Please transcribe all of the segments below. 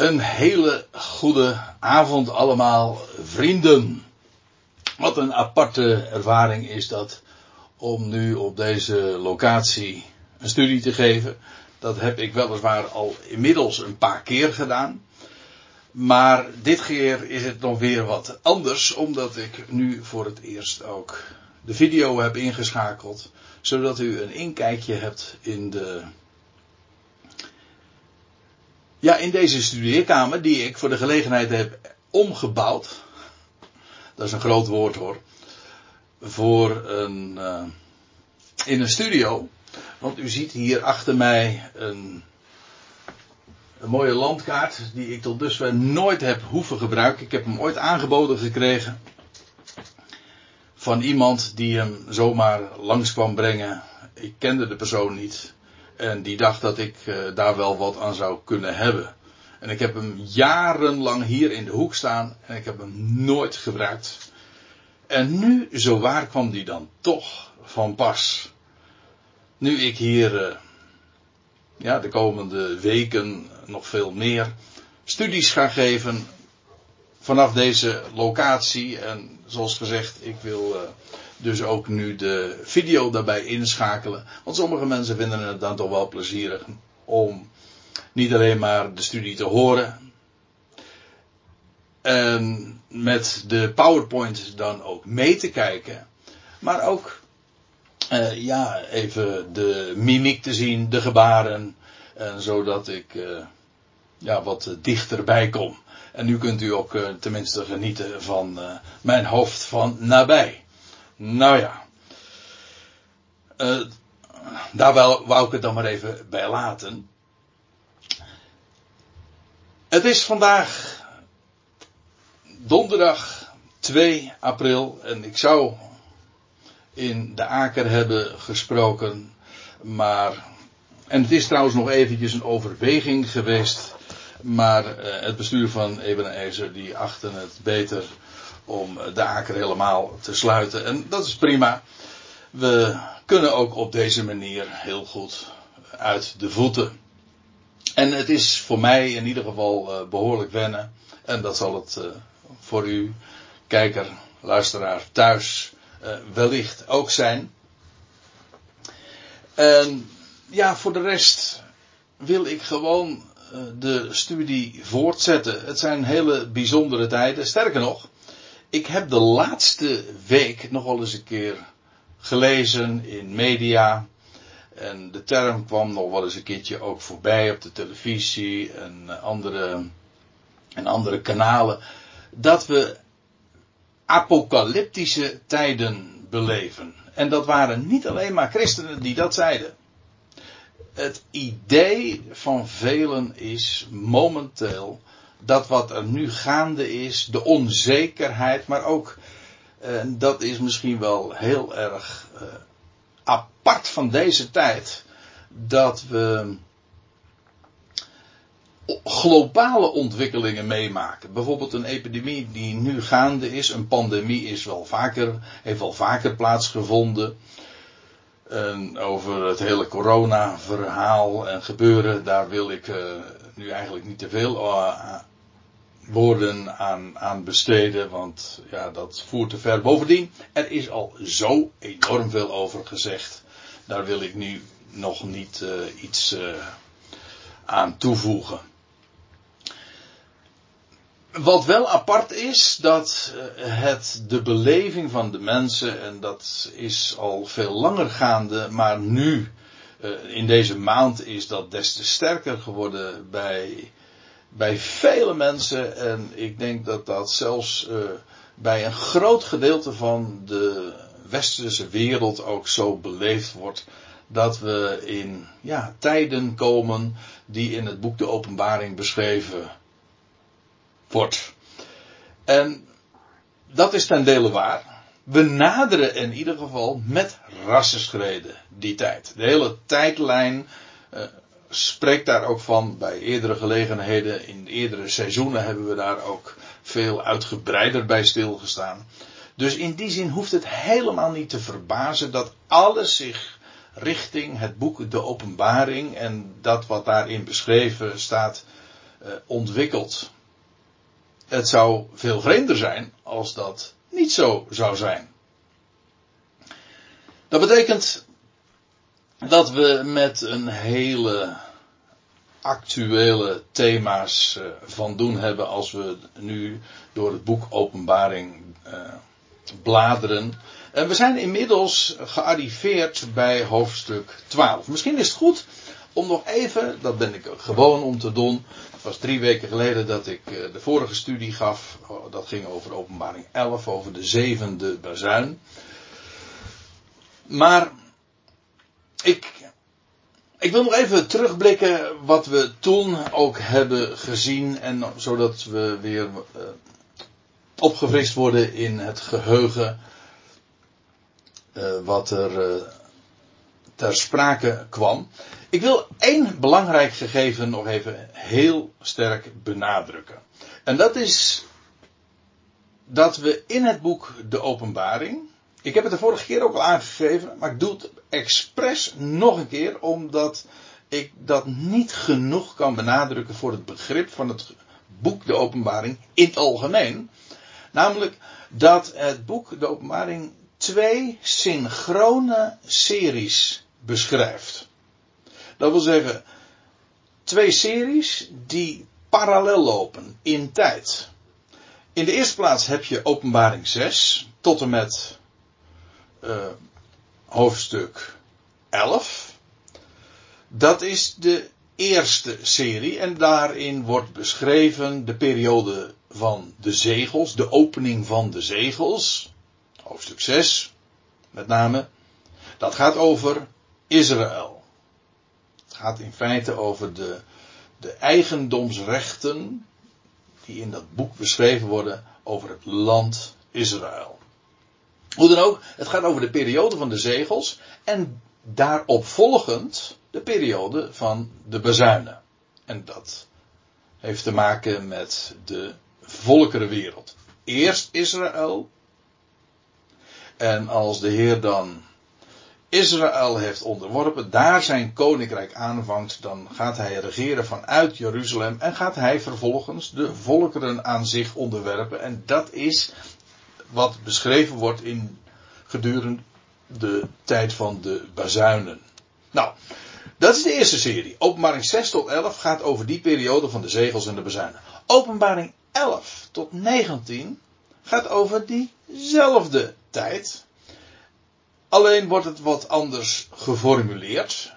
Een hele goede avond allemaal, vrienden. Wat een aparte ervaring is dat om nu op deze locatie een studie te geven. Dat heb ik weliswaar al inmiddels een paar keer gedaan. Maar dit keer is het nog weer wat anders, omdat ik nu voor het eerst ook de video heb ingeschakeld, zodat u een inkijkje hebt in de ja, in deze studeerkamer, die ik voor de gelegenheid heb omgebouwd. Dat is een groot woord hoor. Voor een. Uh, in een studio. Want u ziet hier achter mij een. Een mooie landkaart die ik tot dusver nooit heb hoeven gebruiken. Ik heb hem ooit aangeboden gekregen. Van iemand die hem zomaar langs kwam brengen. Ik kende de persoon niet. En die dacht dat ik uh, daar wel wat aan zou kunnen hebben. En ik heb hem jarenlang hier in de hoek staan en ik heb hem nooit gebruikt. En nu, zo waar kwam die dan toch van pas. Nu ik hier, uh, ja, de komende weken nog veel meer studies ga geven vanaf deze locatie. En zoals gezegd, ik wil uh, dus ook nu de video daarbij inschakelen. Want sommige mensen vinden het dan toch wel plezierig om niet alleen maar de studie te horen. En met de PowerPoint dan ook mee te kijken. Maar ook uh, ja, even de mimiek te zien, de gebaren. En zodat ik uh, ja, wat dichterbij kom. En nu kunt u ook uh, tenminste genieten van mijn hoofd van nabij. Nou ja. Uh, daar wel, wou ik het dan maar even bij laten. Het is vandaag donderdag 2 april en ik zou in de Aker hebben gesproken, maar en het is trouwens nog eventjes een overweging geweest, maar uh, het bestuur van Ebenezer die achten het beter om de aker helemaal te sluiten. En dat is prima. We kunnen ook op deze manier heel goed uit de voeten. En het is voor mij in ieder geval uh, behoorlijk wennen. En dat zal het uh, voor u, kijker, luisteraar thuis, uh, wellicht ook zijn. En ja, voor de rest wil ik gewoon de studie voortzetten. Het zijn hele bijzondere tijden. Sterker nog, ik heb de laatste week nog wel eens een keer gelezen in media. En de term kwam nog wel eens een keertje ook voorbij op de televisie en andere, en andere kanalen. Dat we apocalyptische tijden beleven. En dat waren niet alleen maar christenen die dat zeiden. Het idee van velen is momenteel dat wat er nu gaande is, de onzekerheid, maar ook, uh, dat is misschien wel heel erg uh, apart van deze tijd, dat we globale ontwikkelingen meemaken. Bijvoorbeeld een epidemie die nu gaande is, een pandemie is wel vaker, heeft wel vaker plaatsgevonden. En over het hele corona-verhaal en gebeuren, daar wil ik uh, nu eigenlijk niet te veel woorden aan, aan besteden, want ja, dat voert te ver. Bovendien, er is al zo enorm veel over gezegd. Daar wil ik nu nog niet uh, iets uh, aan toevoegen. Wat wel apart is, dat uh, het de beleving van de mensen, en dat is al veel langer gaande, maar nu, in deze maand, is dat des te sterker geworden bij bij vele mensen. En ik denk dat dat zelfs uh, bij een groot gedeelte van de westerse wereld ook zo beleefd wordt. Dat we in ja, tijden komen die in het boek de Openbaring beschreven wordt. En dat is ten dele waar. We naderen in ieder geval met rassenschreden die tijd. De hele tijdlijn uh, spreekt daar ook van bij eerdere gelegenheden. In eerdere seizoenen hebben we daar ook veel uitgebreider bij stilgestaan. Dus in die zin hoeft het helemaal niet te verbazen dat alles zich richting het boek De Openbaring en dat wat daarin beschreven staat uh, ontwikkeld. Het zou veel vreemder zijn als dat niet zo zou zijn. Dat betekent dat we met een hele actuele thema's uh, van doen hebben als we nu door het boek Openbaring uh, bladeren. En we zijn inmiddels gearriveerd bij hoofdstuk 12. Misschien is het goed om nog even, dat ben ik gewoon om te doen. Het was drie weken geleden dat ik uh, de vorige studie gaf. Oh, dat ging over Openbaring 11, over de zevende bazuin. Maar ik ik wil nog even terugblikken wat we toen ook hebben gezien. En zodat we weer uh, opgefrist worden in het geheugen. Uh, wat er uh, ter sprake kwam. Ik wil één belangrijk gegeven nog even heel sterk benadrukken. En dat is dat we in het boek De Openbaring ik heb het de vorige keer ook al aangegeven, maar ik doe het expres nog een keer, omdat ik dat niet genoeg kan benadrukken voor het begrip van het boek De Openbaring in het algemeen. Namelijk dat het boek De Openbaring twee synchrone series beschrijft. Dat wil zeggen, twee series die parallel lopen in tijd. In de eerste plaats heb je Openbaring 6 tot en met uh, hoofdstuk 11. Dat is de eerste serie en daarin wordt beschreven de periode van de zegels, de opening van de zegels. Hoofdstuk 6 met name. Dat gaat over Israël. Het gaat in feite over de, de eigendomsrechten die in dat boek beschreven worden over het land Israël. Hoe dan ook, het gaat over de periode van de zegels en daarop volgend de periode van de bezuinen. En dat heeft te maken met de volkerenwereld. Eerst Israël. En als de Heer dan Israël heeft onderworpen, daar zijn koninkrijk aanvangt, dan gaat hij regeren vanuit Jeruzalem en gaat hij vervolgens de volkeren aan zich onderwerpen. En dat is wat beschreven wordt in gedurende de tijd van de bazuinen. Nou, dat is de eerste serie. Openbaring 6 tot 11 gaat over die periode van de zegels en de bazuinen. Openbaring 11 tot 19 gaat over diezelfde tijd. Alleen wordt het wat anders geformuleerd.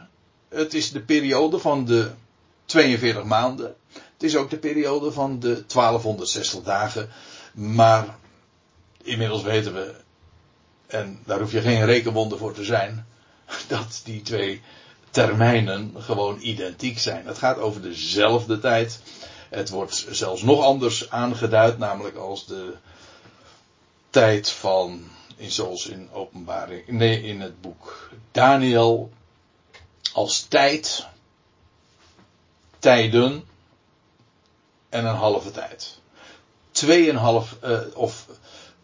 Het is de periode van de 42 maanden. Het is ook de periode van de 1260 dagen. Maar inmiddels weten we, en daar hoef je geen rekenwonder voor te zijn, dat die twee termijnen gewoon identiek zijn. Het gaat over dezelfde tijd. Het wordt zelfs nog anders aangeduid, namelijk als de tijd van, zoals in openbaring, nee, in het boek Daniel, als tijd, tijden en een halve tijd. Tweeënhalf, uh, of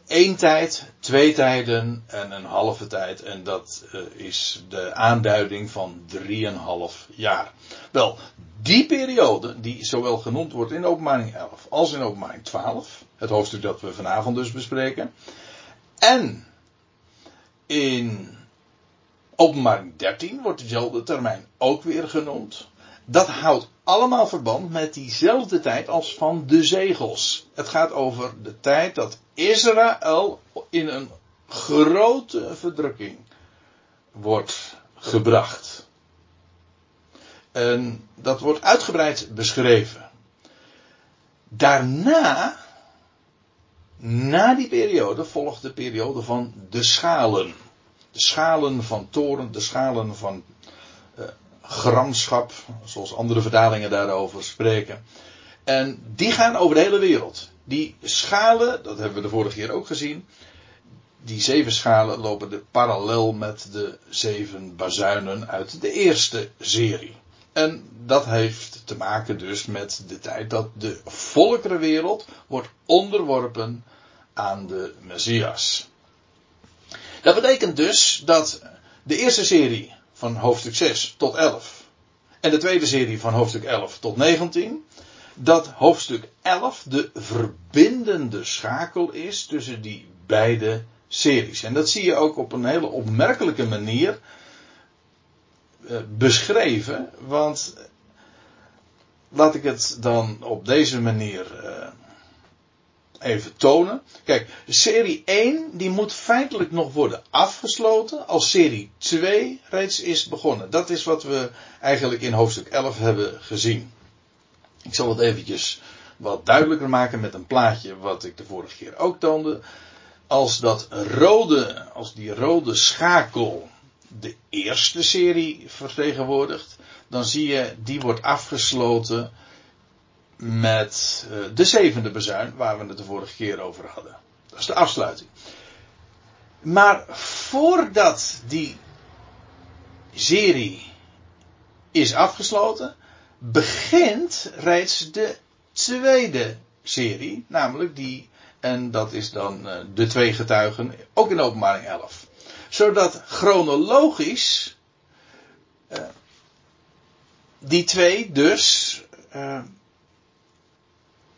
één tijd, twee tijden en een halve tijd. En dat uh, is de aanduiding van drieënhalf jaar. Wel, die periode, die zowel genoemd wordt in openbaring 11 als in openbaring 12, het hoofdstuk dat we vanavond dus bespreken, en in openbaring 13 wordt dezelfde termijn ook weer genoemd dat houdt allemaal verband met diezelfde tijd als van de zegels. Het gaat over de tijd dat Israël in een grote verdrukking wordt gebracht. En dat wordt uitgebreid beschreven. Daarna, na die periode, volgt de periode van de schalen. De schalen van toren, de schalen van gramschap, zoals andere vertalingen daarover spreken. En die gaan over de hele wereld. Die schalen, dat hebben we de vorige keer ook gezien. Die zeven schalen lopen de parallel met de zeven bazuinen uit de eerste serie. En dat heeft te maken dus met de tijd dat de volkerenwereld wordt onderworpen aan de Messias. Dat betekent dus dat de eerste serie van hoofdstuk 6 tot 11. En de tweede serie van hoofdstuk 11 tot 19. dat hoofdstuk 11 de verbindende schakel is tussen die beide series. En dat zie je ook op een hele opmerkelijke manier uh, beschreven, want laat ik het dan op deze manier uh, even tonen. Kijk, serie 1 die moet feitelijk nog worden afgesloten als serie 2 reeds is begonnen. Dat is wat we eigenlijk in hoofdstuk 11 hebben gezien. Ik zal het eventjes wat duidelijker maken met een plaatje wat ik de vorige keer ook toonde. Als dat rode, als die rode schakel de eerste serie vertegenwoordigt, dan zie je die wordt afgesloten met uh, de zevende bezuin, waar we het de vorige keer over hadden. Dat is de afsluiting. Maar voordat die serie is afgesloten, begint reeds de tweede serie, namelijk die, en dat is dan uh, de twee getuigen, ook in openbaring 11. Zodat chronologisch uh, die twee dus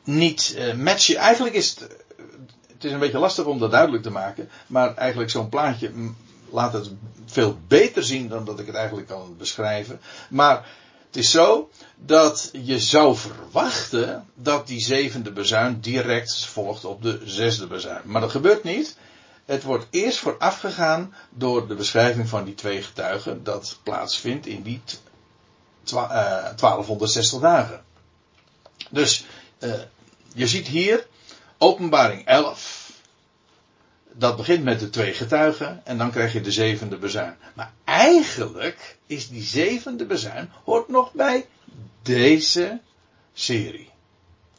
niet uh, matchen. Eigenlijk is het. Het is een beetje lastig om dat duidelijk te maken. Maar eigenlijk zo'n plaatje laat het veel beter zien dan dat ik het eigenlijk kan beschrijven. Maar het is zo dat je zou verwachten dat die zevende bezuin direct volgt op de zesde bezuin. Maar dat gebeurt niet. Het wordt eerst voorafgegaan door de beschrijving van die twee getuigen dat plaatsvindt in die 1260 eh, dagen. Dus uh, je ziet hier openbaring 11. Dat begint met de twee getuigen en dan krijg je de zevende bezuin. Maar eigenlijk is die zevende bezuin hoort nog bij deze serie.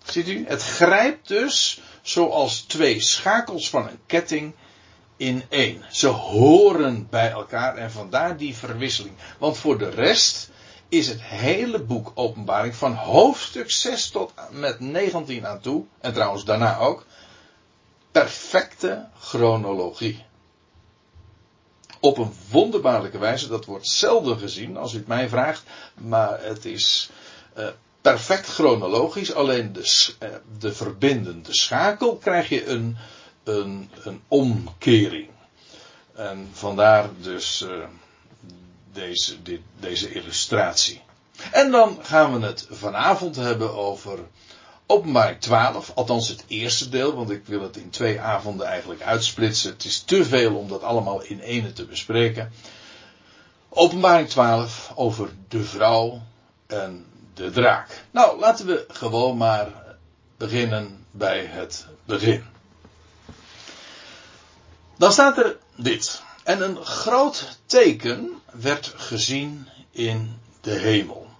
Ziet u? Het grijpt dus zoals twee schakels van een ketting in één. Ze horen bij elkaar en vandaar die verwisseling. Want voor de rest is het hele boek Openbaring van hoofdstuk 6 tot met 19 aan toe, en trouwens daarna ook, perfecte chronologie. Op een wonderbaarlijke wijze, dat wordt zelden gezien als u het mij vraagt, maar het is uh, perfect chronologisch, alleen de, uh, de verbindende schakel krijg je een, een, een omkering. En vandaar dus. Uh, deze, dit, deze illustratie. En dan gaan we het vanavond hebben over openbaring 12, althans het eerste deel, want ik wil het in twee avonden eigenlijk uitsplitsen. Het is te veel om dat allemaal in ene te bespreken. Openbaring 12 over de vrouw en de draak. Nou, laten we gewoon maar beginnen bij het begin. Dan staat er dit. En een groot teken werd gezien in de hemel.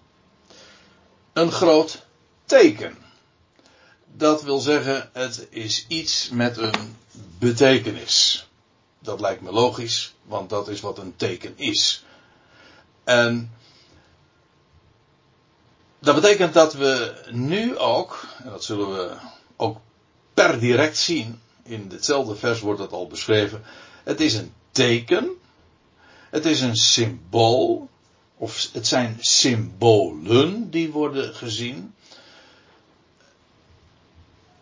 Een groot teken. Dat wil zeggen, het is iets met een betekenis. Dat lijkt me logisch, want dat is wat een teken is. En dat betekent dat we nu ook, en dat zullen we ook per direct zien, in hetzelfde vers wordt dat al beschreven, het is een teken. Het is een symbool. Of het zijn symbolen die worden gezien.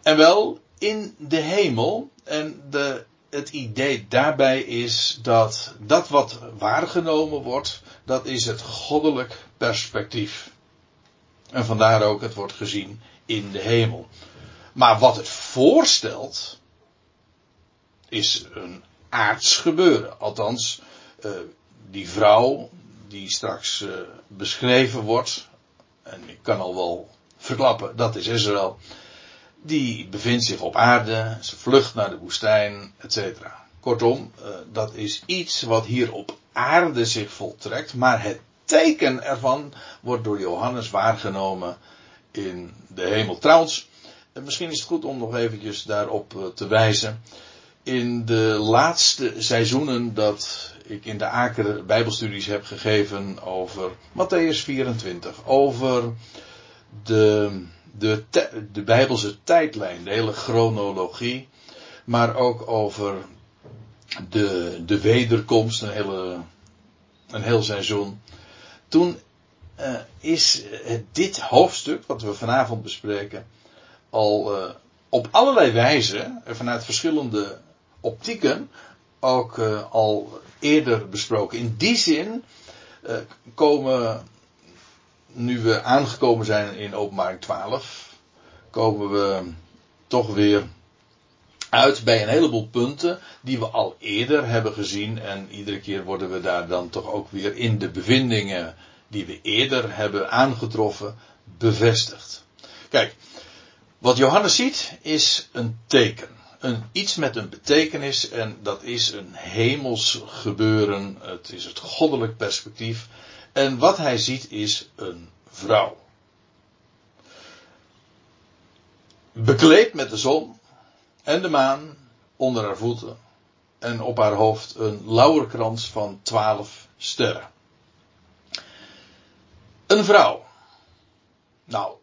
En wel in de hemel. En de, het idee daarbij is dat dat wat waargenomen wordt, dat is het goddelijk perspectief. En vandaar ook het wordt gezien in de hemel. Maar wat het voorstelt, is een aards gebeuren. Althans, uh, die vrouw die straks uh, beschreven wordt, en ik kan al wel verklappen, dat is Israël, die bevindt zich op aarde, ze vlucht naar de woestijn, etc. Kortom, uh, dat is iets wat hier op aarde zich voltrekt, maar het teken ervan wordt door Johannes waargenomen in de hemel. Trouwens, misschien is het goed om nog eventjes daarop te wijzen in de laatste seizoenen dat ik in de Aker Bijbelstudies heb gegeven over Matthäus 24, over de, de, de Bijbelse tijdlijn, de hele chronologie, maar ook over de, de wederkomst, een, hele, een heel seizoen. Toen uh, is dit hoofdstuk, wat we vanavond bespreken, al uh, op allerlei wijzen, vanuit verschillende optieken, ook uh, al eerder besproken. In die zin komen, nu we aangekomen zijn in openbaring 12, komen we toch weer uit bij een heleboel punten die we al eerder hebben gezien. En iedere keer worden we daar dan toch ook weer in de bevindingen die we eerder hebben aangetroffen bevestigd. Kijk, wat Johannes ziet is een teken. Een, iets met een betekenis en dat is een hemels gebeuren. Het is het goddelijk perspectief. En wat hij ziet is een vrouw. Bekleed met de zon en de maan onder haar voeten. En op haar hoofd een lauwerkrans van twaalf sterren. Een vrouw. Nou,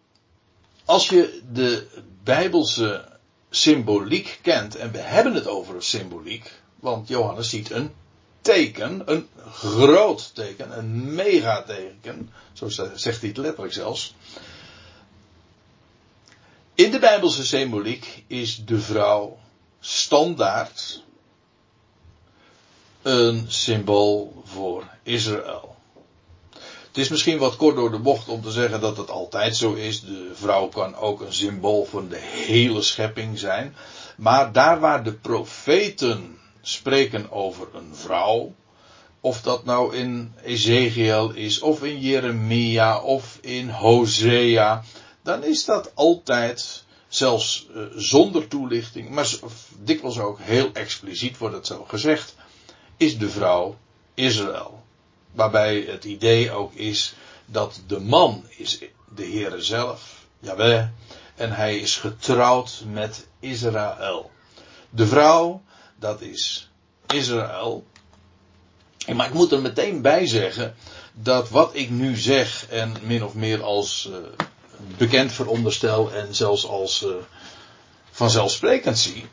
als je de Bijbelse symboliek kent, en we hebben het over symboliek, want Johannes ziet een teken, een groot teken, een megateken, zo zegt hij het letterlijk zelfs. In de Bijbelse symboliek is de vrouw standaard een symbool voor Israël. Het is misschien wat kort door de bocht om te zeggen dat het altijd zo is. De vrouw kan ook een symbool van de hele schepping zijn. Maar daar waar de profeten spreken over een vrouw, of dat nou in Ezekiel is, of in Jeremia, of in Hosea, dan is dat altijd, zelfs uh, zonder toelichting, maar dikwijls ook heel expliciet wordt het zo gezegd, is de vrouw Israël. Waarbij het idee ook is dat de man is de Heere zelf, Jawel, en hij is getrouwd met Israël. De vrouw, dat is Israël. Maar ik moet er meteen bij zeggen dat wat ik nu zeg en min of meer als uh, bekend veronderstel en zelfs als uh, vanzelfsprekend zie,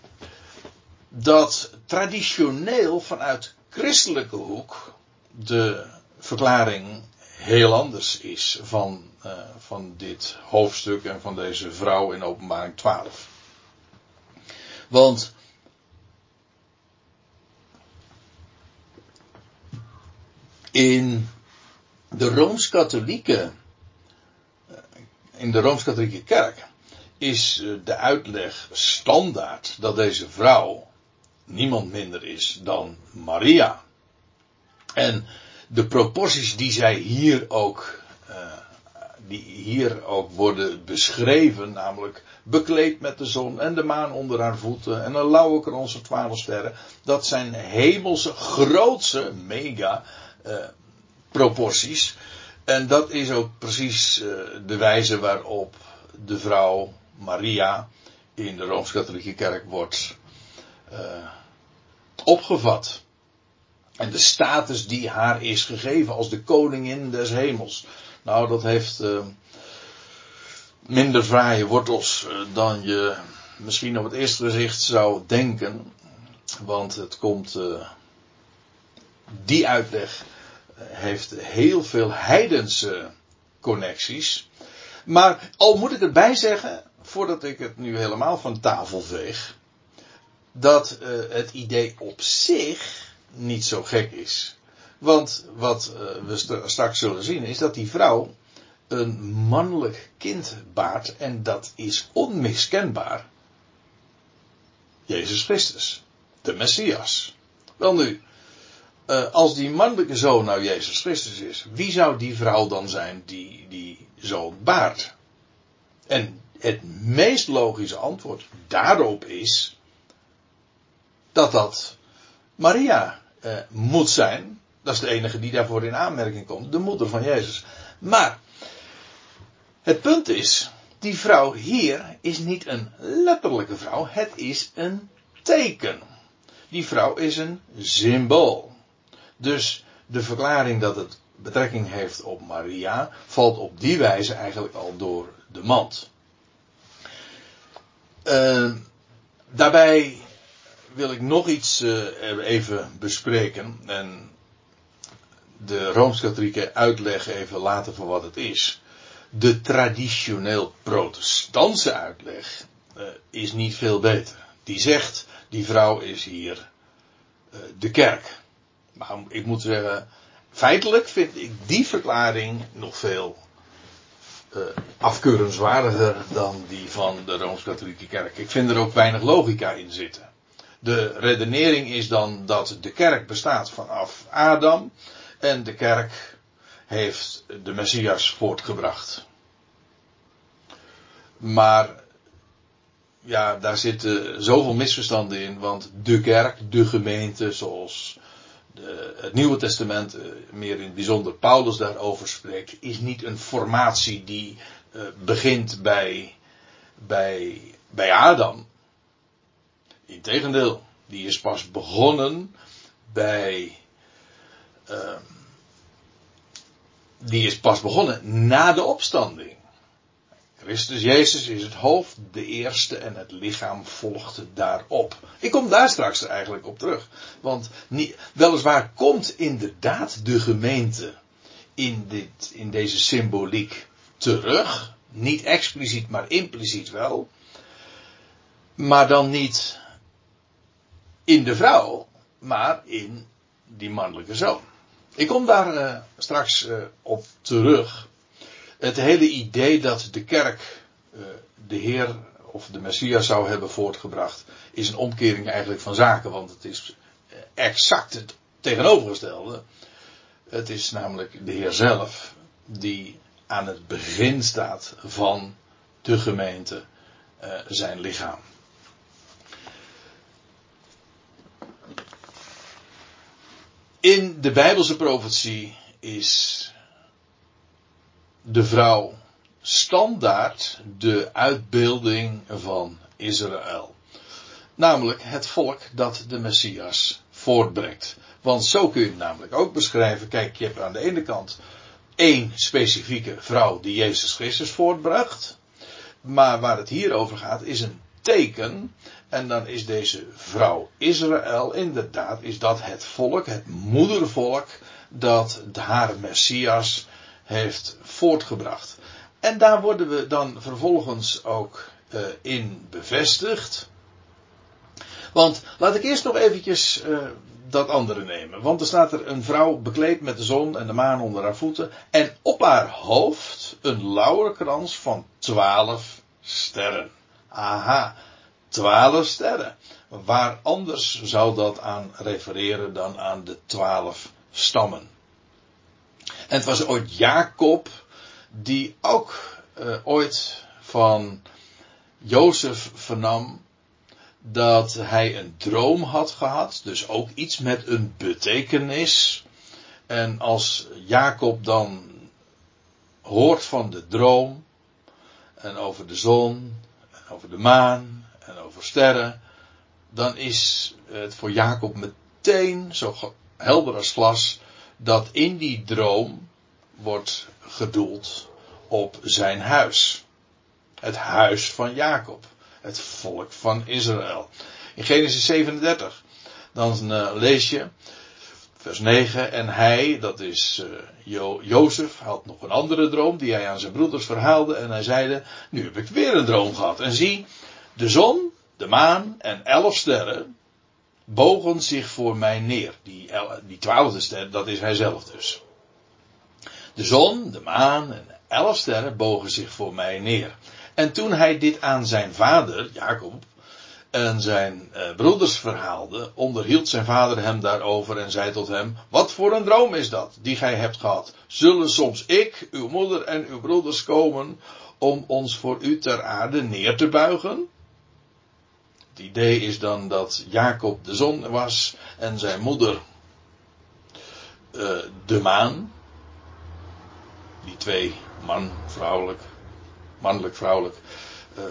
dat traditioneel vanuit christelijke hoek de verklaring heel anders is van, uh, van dit hoofdstuk en van deze vrouw in openbaring 12. Want in de Rooms-Katholieke in de Rooms-Katholieke Kerk is eh, de uitleg standaard dat deze vrouw niemand minder is dan Maria. En de proporties die zij hier ook, uh, die hier ook worden beschreven, namelijk bekleed met de zon en de maan onder haar voeten en een lauwe krans van twaalf sterren, dat zijn hemelse, grootse, mega uh, proporties. En dat is ook precies uh, de wijze waarop de vrouw Maria in de Rooms-Katholieke Kerk wordt opgevat. En de status die haar is gegeven als de koningin des hemels. Nou, dat heeft uh, minder fraaie wortels dan je misschien op het eerste gezicht zou denken. Want het komt, die uitleg heeft heel veel heidense connecties. Maar al moet ik erbij zeggen, voordat ik het nu helemaal van tafel veeg, dat het idee op zich niet zo gek is. Want wat uh, we st straks zullen zien is dat die vrouw een mannelijk kind baart en dat is onmiskenbaar Jezus Christus, de Messias. Wel nu, uh, als die mannelijke zoon nou Jezus Christus is, wie zou die vrouw dan zijn die die zoon baart? En het meest logische antwoord daarop is dat dat Maria uh, moet zijn. Dat is de enige die daarvoor in aanmerking komt, de moeder van Jezus. Maar het punt is, die vrouw hier is niet een letterlijke vrouw, het is een teken. Die vrouw is een symbool. Dus de verklaring dat het betrekking heeft op Maria valt op die wijze eigenlijk al door de mand. Uh, daarbij wil ik nog iets uh, even bespreken. En de Rooms-Katholieke uitleg even laten voor wat het is. De traditioneel protestantse uitleg uh, is niet veel beter. Die zegt, die vrouw is hier uh, de kerk. Maar ik moet zeggen, feitelijk vind ik die verklaring nog veel afkeurenswaardiger dan die van de Rooms-Katholieke Kerk. Ik vind er ook weinig logica in zitten. De redenering is dan dat de kerk bestaat vanaf Adam en de kerk heeft de Messias voortgebracht. Maar ja, daar zitten zoveel misverstanden in, want de kerk, de gemeente, zoals de, het Nieuwe Testament, eh, meer in het bijzonder Paulus daarover spreekt, is niet een formatie die uh, begint bij, bij, bij Adam. Integendeel, die is pas begonnen bij. Uh, die is pas begonnen na de opstanding. Christus Jezus is het hoofd, de eerste en het lichaam volgde daarop. Ik kom daar straks eigenlijk op terug. Want niet, weliswaar komt inderdaad de gemeente in, dit, in deze symboliek terug. Niet expliciet, maar impliciet wel. Maar dan niet in de vrouw, maar in die mannelijke zoon. Ik kom daar uh, straks uh, op terug het hele idee dat de kerk uh, de Heer of de Messias zou hebben voortgebracht, is een omkering eigenlijk van zaken, want het is exact het tegenovergestelde. Het is namelijk de Heer zelf die aan het begin staat van de gemeente, zijn lichaam. In de Bijbelse profetie is de vrouw standaard de uitbeelding van Israël. Namelijk het volk dat de Messias voortbrengt. Want zo kun je namelijk ook beschrijven. Kijk, je hebt aan de ene kant één specifieke vrouw die Jezus Christus voortbracht. Maar waar het hier over gaat is een teken. En dan is deze vrouw Israël inderdaad, is dat het volk, het moedervolk, dat haar Messias heeft voortgebracht. En daar worden we dan vervolgens ook uh, in bevestigd. Want laat ik eerst nog eventjes uh, dat andere nemen. Want er staat er een vrouw bekleed met de zon en de maan onder haar voeten. En op haar hoofd een lauwerkrans van twaalf sterren. Aha, twaalf sterren. Waar anders zou dat aan refereren dan aan de twaalf stammen. En het was ooit Jacob die ook uh, ooit van Jozef vernam dat hij een droom had gehad, dus ook iets met een betekenis. En als Jacob dan hoort van de droom en over de zon, over de maan en over sterren, dan is het voor Jacob meteen zo helder als glas dat in die droom wordt gedoeld op zijn huis. Het huis van Jacob. Het volk van Israël. In Genesis 37, dan uh, lees je, vers 9, en hij, dat is uh, jo Jozef, had nog een andere droom die hij aan zijn broeders verhaalde en hij zeide, nu heb ik weer een droom gehad. En zie, de zon, de maan en elf sterren bogen zich voor mij neer. Die, die twaalfde ster, dat is hij zelf dus. De zon, de maan en elf sterren bogen zich voor mij neer. En toen hij dit aan zijn vader, Jacob, en zijn eh, broeders verhaalde, onderhield zijn vader hem daarover en zei tot hem, wat voor een droom is dat, die gij hebt gehad? Zullen soms ik, uw moeder en uw broeders komen om ons voor u ter aarde neer te buigen? Het idee is dan dat Jacob de zon was en zijn moeder uh, de maan. Die twee, man, vrouwelijk, mannelijk, vrouwelijk. Uh,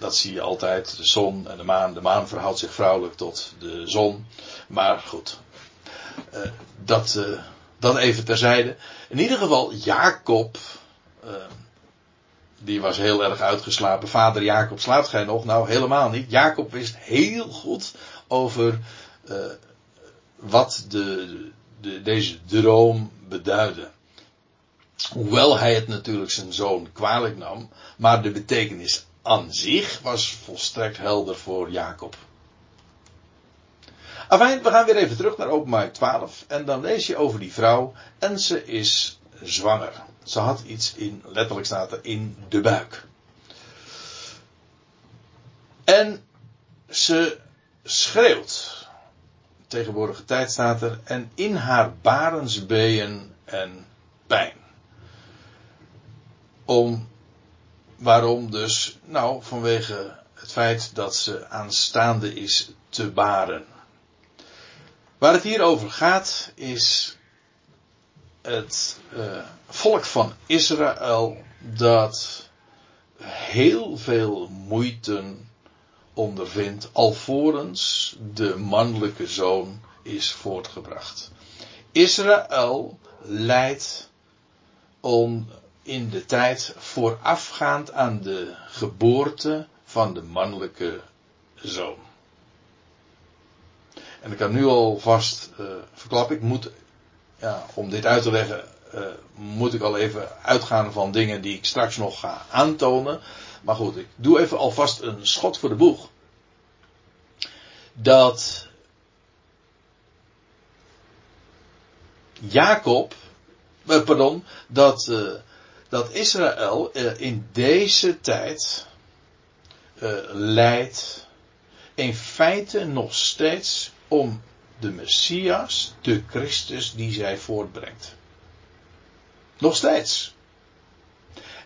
dat zie je altijd, de zon en de maan. De maan verhoudt zich vrouwelijk tot de zon. Maar goed, uh, dat, dat even terzijde. In ieder geval, Jacob die was heel erg uitgeslapen. Vader Jacob slaapt gij nog? Nou, helemaal niet. Jacob wist heel goed over uh, wat de, de, deze droom beduidde. Hoewel hij het natuurlijk zijn zoon kwalijk nam, maar de betekenis aan zich was volstrekt helder voor Jacob. Afijn, we gaan weer even terug naar openbaar 12 en dan lees je over die vrouw en ze is zwanger. Ze had iets in, letterlijk staat er, in de buik. En ze schreeuwt. Tegenwoordige tijd staat er. En in haar barensbeen en pijn. Om, waarom dus? Nou, vanwege het feit dat ze aanstaande is te baren. Waar het hier over gaat is het uh, volk van Israël dat heel veel moeite ondervindt alvorens de mannelijke zoon is voortgebracht. Israël leidt om in de tijd voorafgaand aan de geboorte van de mannelijke zoon. En ik kan nu alvast uh, verklappen, ik moet, ja, om dit uit te leggen, uh, moet ik al even uitgaan van dingen die ik straks nog ga aantonen. Maar goed, ik doe even alvast een schot voor de boeg. Dat Jacob, eh, pardon, dat, dat Israël uh, in deze tijd leidt in feite nog steeds om de Messias, de Christus die zij voortbrengt. Nog steeds.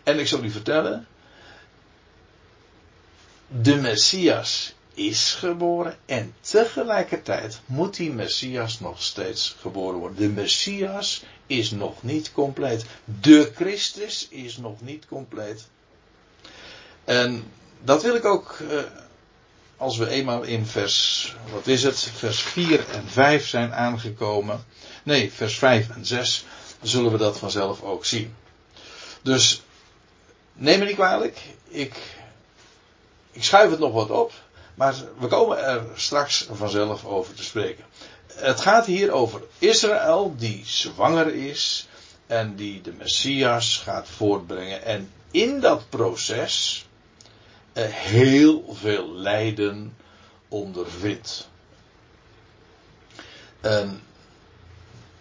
En ik zal u vertellen, de Messias is geboren en tegelijkertijd moet die Messias nog steeds geboren worden. De Messias is nog niet compleet. De Christus is nog niet compleet. En dat wil ik ook, eh, als we eenmaal in vers, wat is het, vers 4 en 5 zijn aangekomen. Nee, vers 5 en 6, zullen we dat vanzelf ook zien. Dus, neem me niet kwalijk, ik ik schuif het nog wat op, maar we komen er straks vanzelf over te spreken. Het gaat hier over Israël die zwanger is en die de Messias gaat voortbrengen. En in dat proces eh, heel veel lijden ondervindt. En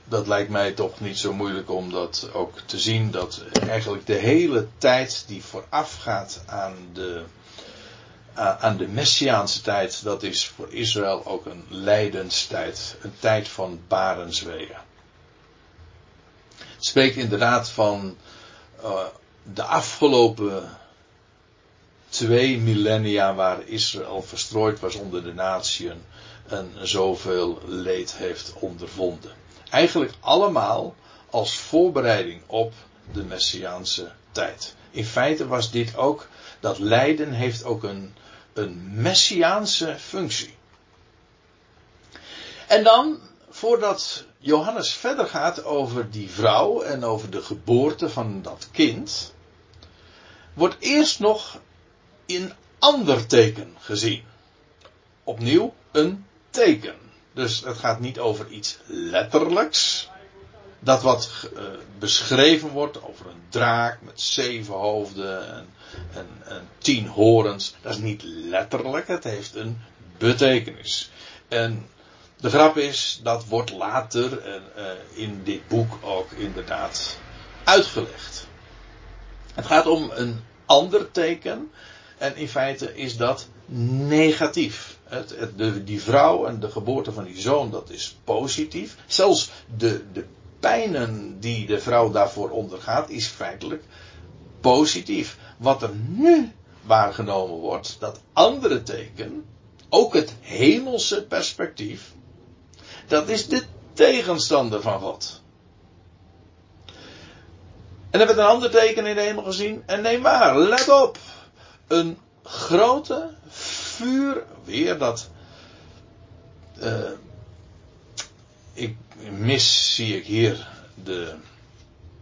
dat lijkt mij toch niet zo moeilijk om dat ook te zien. Dat eigenlijk de hele tijd die voorafgaat aan de aan de Messiaanse tijd, dat is voor Israël ook een lijdenstijd. Een tijd van barenswegen. Het spreekt inderdaad van uh, de afgelopen twee millennia waar Israël verstrooid was onder de natieën en zoveel leed heeft ondervonden. Eigenlijk allemaal als voorbereiding op de Messiaanse tijd. In feite was dit ook, dat lijden heeft ook een een messiaanse functie. En dan, voordat Johannes verder gaat over die vrouw en over de geboorte van dat kind, wordt eerst nog een ander teken gezien. Opnieuw een teken. Dus het gaat niet over iets letterlijks. Dat wat uh, beschreven wordt over een draak met zeven hoofden en en, en tien horens. Dat is niet letterlijk, het heeft een betekenis. En de grap is, dat wordt later uh, in dit boek ook inderdaad uitgelegd. Het gaat om een ander teken. En in feite is dat negatief. Het, de, die vrouw en de geboorte van die zoon, dat is positief. Zelfs de, de pijnen die de vrouw daarvoor ondergaat, is feitelijk positief. Wat er nu waargenomen wordt, dat andere teken, ook het hemelse perspectief, dat is de tegenstander van God. En dan werd een ander teken in de hemel gezien. En neem waar, let op. Een grote vuur, weer dat. Uh, ik mis, zie ik hier, de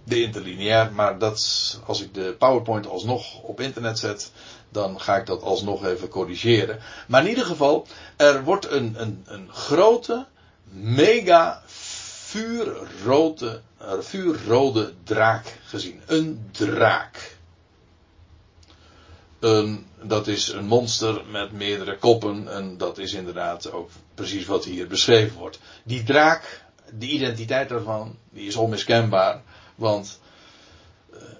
de interlineair. Maar dat, als ik de PowerPoint alsnog op internet zet, dan ga ik dat alsnog even corrigeren. Maar in ieder geval, er wordt een, een, een grote, mega vuurrode, uh, vuurrode draak gezien. Een draak. Een, dat is een monster met meerdere koppen. En dat is inderdaad ook precies wat hier beschreven wordt. Die draak, de identiteit daarvan, die is onmiskenbaar. Want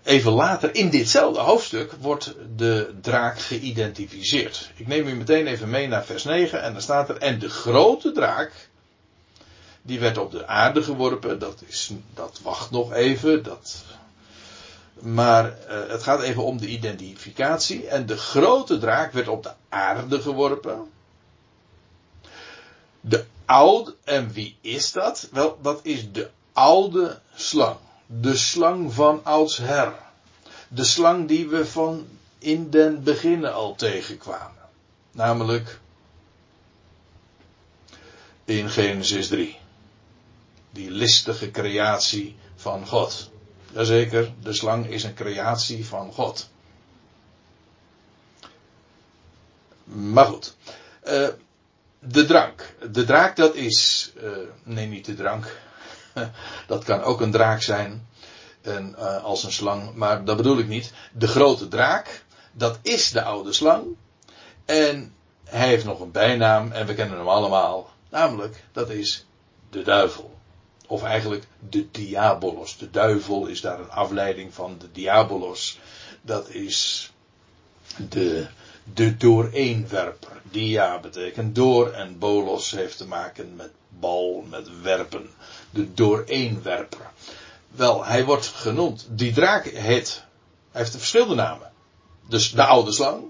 even later in ditzelfde hoofdstuk wordt de draak geïdentificeerd. Ik neem u meteen even mee naar vers 9 en dan staat er: En de grote draak, die werd op de aarde geworpen. Dat, is, dat wacht nog even. Dat, maar uh, het gaat even om de identificatie. En de grote draak werd op de aarde geworpen. De oude, en wie is dat? Wel, dat is de oude slang de slang van oudsher. De slang die we van in den beginnen al tegenkwamen. Namelijk in Genesis 3. Die listige creatie van God. Jazeker, de slang is een creatie van God. Maar goed. Uh, de drank. De draak dat is. Uh, nee, niet de drank. dat kan ook een draak zijn. En, uh, als een slang, maar dat bedoel ik niet. De grote draak, dat is de oude slang. En hij heeft nog een bijnaam en we kennen hem allemaal. Namelijk, dat is de duivel. Of eigenlijk de diabolos. De duivel is daar een afleiding van de diabolos. Dat is de, de dooreenwerper. Dia betekent door en bolos heeft te maken met bal, met werpen de dooreenwerper. Wel, hij wordt genoemd. Die draak heet. Hij heeft verschillende namen. Dus de oude slang.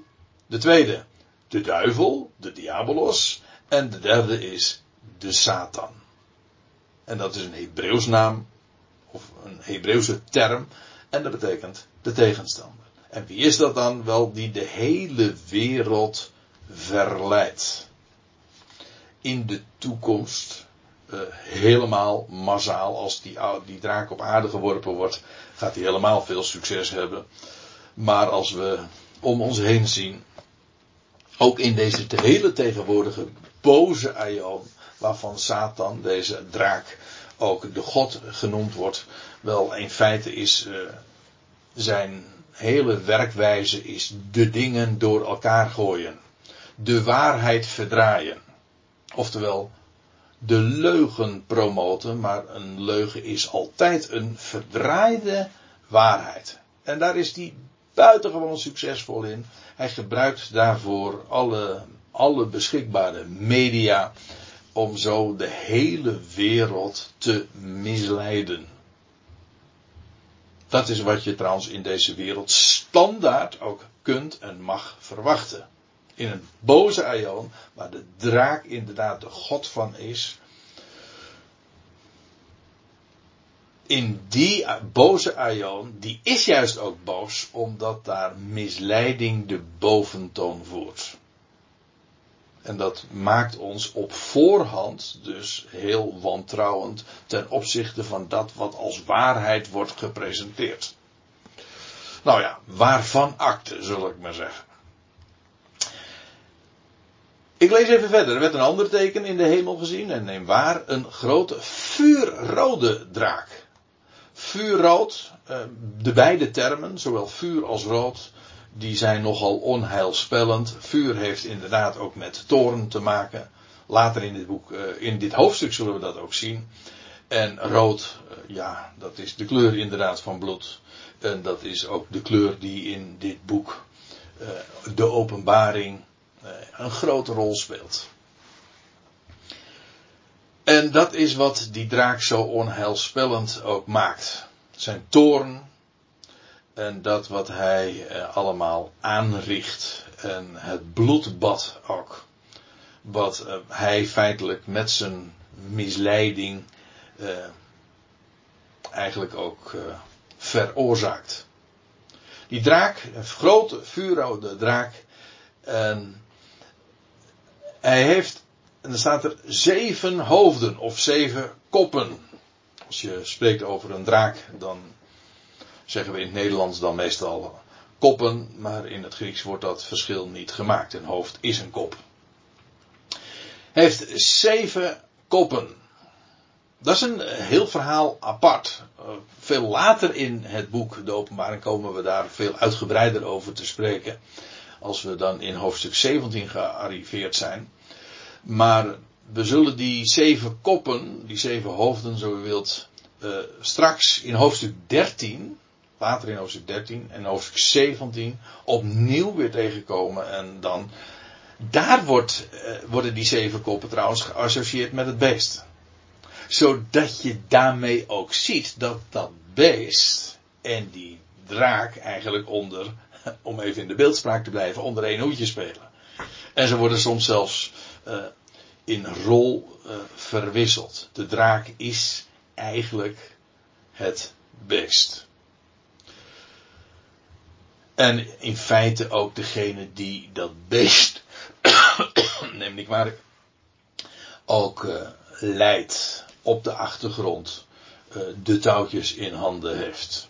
De tweede, de duivel, de diabolos. En de derde is de Satan. En dat is een Hebreeuws naam. Of een Hebreeuwse term. En dat betekent de tegenstander. En wie is dat dan? Wel, die de hele wereld verleidt. In de toekomst uh, helemaal massaal. Als die, die draak op aarde geworpen wordt, gaat hij helemaal veel succes hebben. Maar als we om ons heen zien, ook in deze hele tegenwoordige boze aion, waarvan Satan, deze draak, ook de God genoemd wordt, wel in feite is uh, zijn hele werkwijze is de dingen door elkaar gooien. De waarheid verdraaien. Oftewel, de leugen promoten, maar een leugen is altijd een verdraaide waarheid. En daar is hij buitengewoon succesvol in. Hij gebruikt daarvoor alle, alle beschikbare media om zo de hele wereld te misleiden. Dat is wat je trouwens in deze wereld standaard ook kunt en mag verwachten in een boze aion, waar de draak inderdaad de god van is. In die boze aion, die is juist ook boos, omdat daar misleiding de boventoon voert. En dat maakt ons op voorhand dus heel wantrouwend ten opzichte van dat wat als waarheid wordt gepresenteerd. Nou ja, waarvan akte, zul ik maar zeggen. Ik lees even verder. Er werd een ander teken in de hemel gezien. En neem waar een grote vuurrode draak. Vuurrood, eh, de beide termen, zowel vuur als rood, die zijn nogal onheilspellend. Vuur heeft inderdaad ook met toren te maken. Later in dit boek, eh, in dit hoofdstuk zullen we dat ook zien. En rood, eh, ja, dat is de kleur inderdaad van bloed. En dat is ook de kleur die in dit boek de openbaring een grote rol speelt. En dat is wat die draak zo onheilspellend ook maakt. Zijn toorn en dat wat hij eh, allemaal aanricht en het bloedbad ook. Wat eh, hij feitelijk met zijn misleiding eh, eigenlijk ook eh, veroorzaakt. Die draak, een grote vuurrode draak, en hij heeft, en er staat er zeven hoofden of zeven koppen. Als je spreekt over een draak, dan zeggen we in het Nederlands dan meestal koppen, maar in het Grieks wordt dat verschil niet gemaakt. Een hoofd is een kop. Heeft zeven koppen. dat is een heel verhaal apart. Uh, veel later in het boek De Openbaring komen we daar veel uitgebreider over te spreken. Als we dan in hoofdstuk 17 gearriveerd zijn. Maar we zullen die zeven koppen, die zeven hoofden, zo u wilt, uh, straks in hoofdstuk 13, later in hoofdstuk 13 en hoofdstuk 17, opnieuw weer tegenkomen. En dan, daar wordt, uh, worden die zeven koppen trouwens geassocieerd met het beest. Zodat je daarmee ook ziet dat dat beest en die draak eigenlijk onder, om even in de beeldspraak te blijven, onder één hoedje spelen. En ze worden soms zelfs uh, in rol uh, verwisseld. De draak is eigenlijk het beest. En in feite ook degene die dat beest, neem ik maar, ook uh, leidt op de achtergrond, uh, de touwtjes in handen heeft.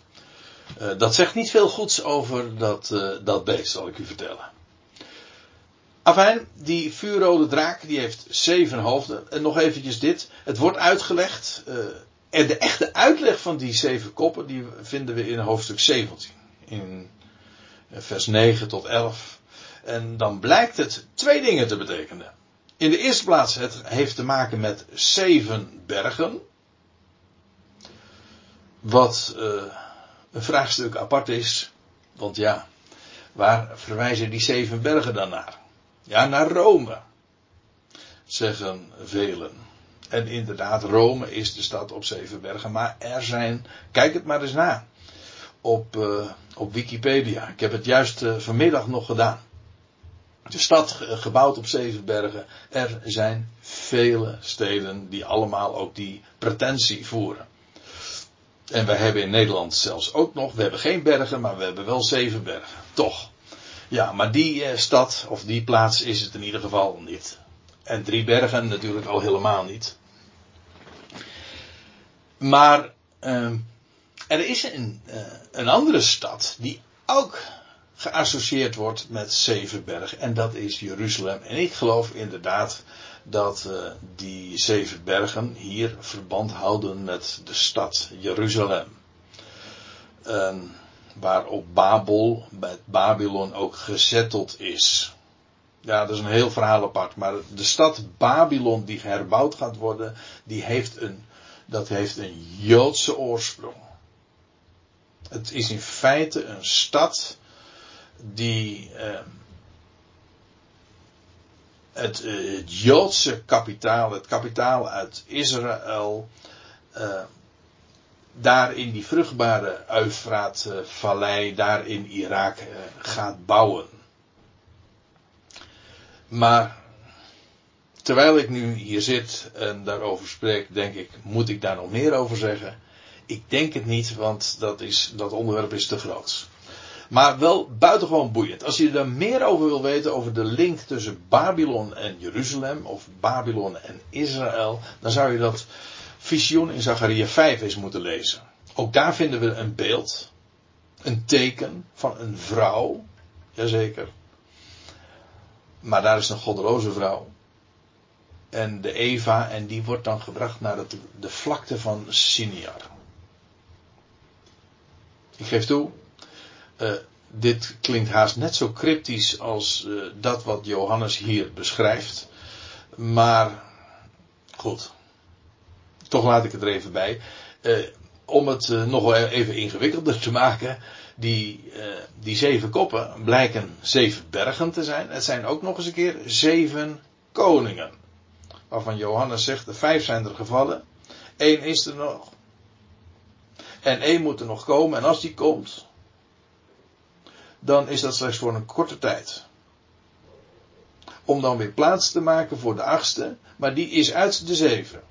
Uh, dat zegt niet veel goeds over dat, dat beest, zal ik u vertellen. Afijn, die vuurrode draak die heeft zeven hoofden. En nog eventjes dit. Het wordt uitgelegd. En de echte uitleg van die zeven koppen die vinden we in hoofdstuk 17. In vers 9 tot 11. En dan blijkt het twee dingen te betekenen. In de eerste plaats, het heeft te maken met zeven bergen. Wat uh, een vraagstuk apart is. Want ja, waar verwijzen die zeven bergen dan naar? Ja, naar Rome, zeggen velen. En inderdaad, Rome is de stad op zeven bergen. Maar er zijn, kijk het maar eens na. Op, uh, op Wikipedia. Ik heb het juist uh, vanmiddag nog gedaan. De stad gebouwd op zeven bergen. Er zijn vele steden die allemaal ook die pretentie voeren. En wij hebben in Nederland zelfs ook nog, we hebben geen bergen, maar we hebben wel zeven bergen. Toch. Ja, maar die uh, stad of die plaats is het in ieder geval niet. En drie bergen natuurlijk al helemaal niet. Maar uh, er is een, uh, een andere stad die ook geassocieerd wordt met zeven bergen. En dat is Jeruzalem. En ik geloof inderdaad dat uh, die zeven bergen hier verband houden met de stad Jeruzalem. Uh, waarop Babel, met Babylon ook gezetteld is. Ja, dat is een heel verhaal apart. Maar de stad Babylon die herbouwd gaat worden, die heeft een, dat heeft een Joodse oorsprong. Het is in feite een stad die eh, het, het, Joodse kapitaal, het kapitaal uit Israël, uh, daar in die vruchtbare Eufraat-vallei, daar in Irak, uh, gaat bouwen. Maar terwijl ik nu hier zit en daarover spreek, denk ik, moet ik daar nog meer over zeggen? Ik denk het niet, want dat, is, dat onderwerp is te groot. Maar wel buitengewoon boeiend. Als je er meer over wil weten, over de link tussen Babylon en Jeruzalem, of Babylon en Israël, dan zou je dat visioen in Zachariah 5 eens moeten lezen. Ook daar vinden we een beeld, een teken van een vrouw, jazeker. Maar daar is een goddeloze vrouw. En de Eva, en die wordt dan gebracht naar de vlakte van Siniar. Ik geef toe, uh, dit klinkt haast net zo cryptisch als uh, dat wat Johannes hier beschrijft. Maar goed, toch laat ik het er even bij. Uh, om het nog wel even ingewikkelder te maken. Die, die zeven koppen blijken zeven bergen te zijn. Het zijn ook nog eens een keer zeven koningen. Waarvan Johannes zegt, de vijf zijn er gevallen. Eén is er nog. En één moet er nog komen. En als die komt, dan is dat slechts voor een korte tijd. Om dan weer plaats te maken voor de achtste, maar die is uit de zeven.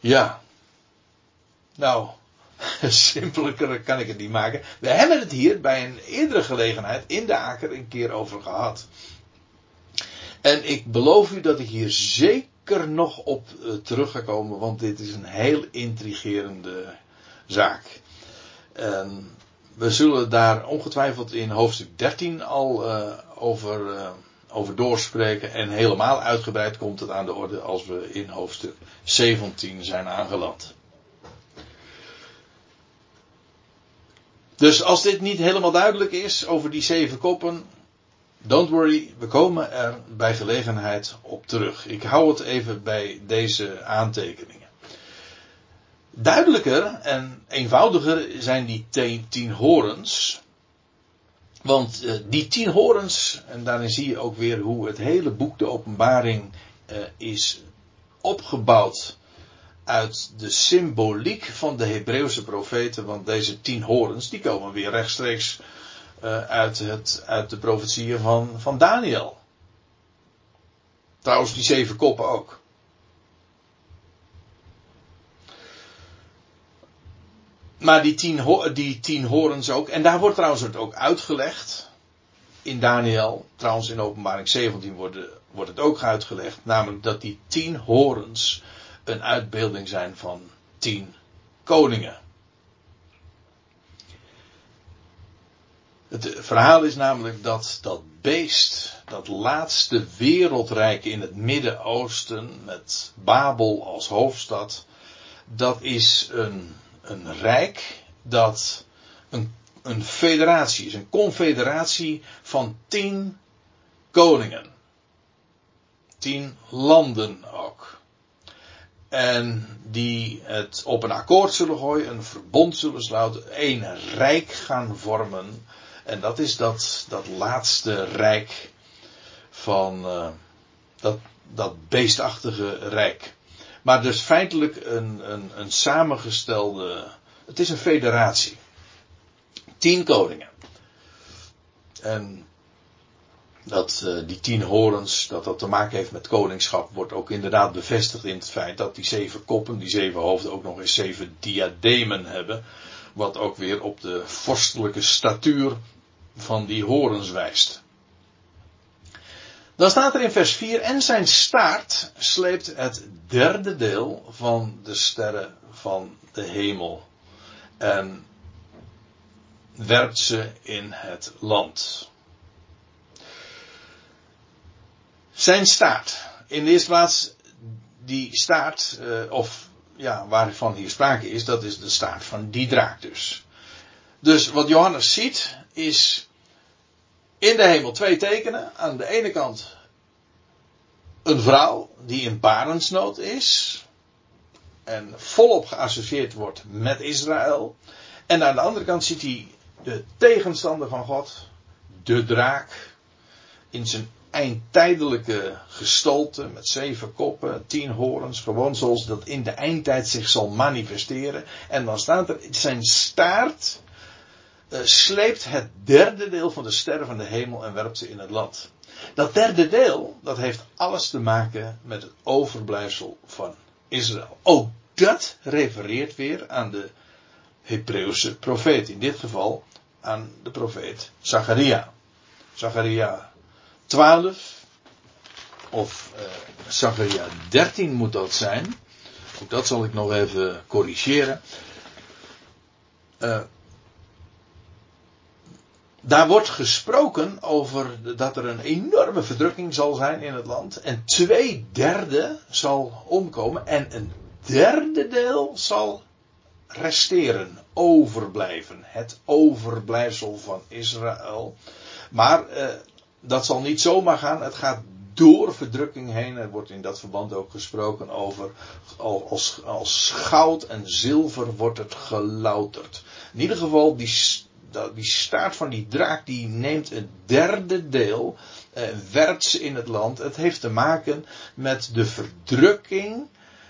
Ja. Nou, simpeler kan ik het niet maken. We hebben het hier bij een eerdere gelegenheid in de Aker een keer over gehad. En ik beloof u dat ik hier zeker nog op uh, terug ga komen, want dit is een heel intrigerende zaak. En we zullen daar ongetwijfeld in hoofdstuk 13 al uh, over uh, over doorspreken. En helemaal uitgebreid komt het aan de orde als we in hoofdstuk 17 zijn aangeland. Dus als dit niet helemaal duidelijk is over die zeven koppen, don't worry, we komen er bij gelegenheid op terug. Ik hou het even bij deze aantekeningen. Duidelijker en eenvoudiger zijn die tien horens. Want uh, die tien horens, en daarin zie je ook weer hoe het hele boek de openbaring uh, is opgebouwd uit de symboliek van de Hebreeuwse profeten. Want deze tien horens, die komen weer rechtstreeks uh, uit, het, uit de profetieën van, van Daniel. Trouwens, die zeven koppen ook. Maar die tien, die tien horens ook. En daar wordt trouwens het ook uitgelegd. In Daniel. Trouwens in openbaring 17 wordt, wordt het ook uitgelegd. Namelijk dat die tien horens een uitbeelding zijn van tien koningen. Het verhaal is namelijk dat dat beest, dat laatste wereldrijk in het Midden-Oosten, met Babel als hoofdstad, dat is een een rijk dat een, een federatie is, een confederatie van tien koningen. Tien landen ook. En die het op een akkoord zullen gooien, een verbond zullen sluiten, één rijk gaan vormen. En dat is dat, dat laatste rijk van uh, dat, dat beestachtige rijk. Maar dus feitelijk een, een, een samengestelde. Het is een federatie. Tien koningen. En dat uh, die tien horens, dat dat te maken heeft met koningschap, wordt ook inderdaad bevestigd in het feit dat die zeven koppen, die zeven hoofden ook nog eens zeven diademen hebben. Wat ook weer op de vorstelijke statuur van die horens wijst. Dan staat er in vers 4, en zijn staart sleept het derde deel van de sterren van de hemel. En werpt ze in het land. Zijn staart. In de eerste plaats, die staart, uh, of ja, waarvan hier sprake is, dat is de staart van die draak dus. Dus wat Johannes ziet, is in de hemel twee tekenen. Aan de ene kant een vrouw die in barensnood is. En volop geassocieerd wordt met Israël. En aan de andere kant ziet hij de tegenstander van God, de draak, in zijn eindtijdelijke gestalte met zeven koppen, tien horens, gewoon zoals dat in de eindtijd zich zal manifesteren. En dan staat er zijn staart sleept het derde deel van de sterren van de hemel en werpt ze in het land. Dat derde deel, dat heeft alles te maken met het overblijfsel van Israël. Ook dat refereert weer aan de Hebreeuwse profeet. In dit geval aan de profeet Zacharia. Zacharia 12 of uh, Zacharia 13 moet dat zijn. Ook dat zal ik nog even corrigeren. Uh, daar wordt gesproken over dat er een enorme verdrukking zal zijn in het land. En twee derde zal omkomen. En een derde deel zal resteren, overblijven. Het overblijfsel van Israël. Maar eh, dat zal niet zomaar gaan. Het gaat door verdrukking heen. Er wordt in dat verband ook gesproken over als, als goud en zilver wordt het gelouterd. In ieder geval die die staart van die draak die neemt een derde deel, eh, in het land. Het heeft te maken met de verdrukking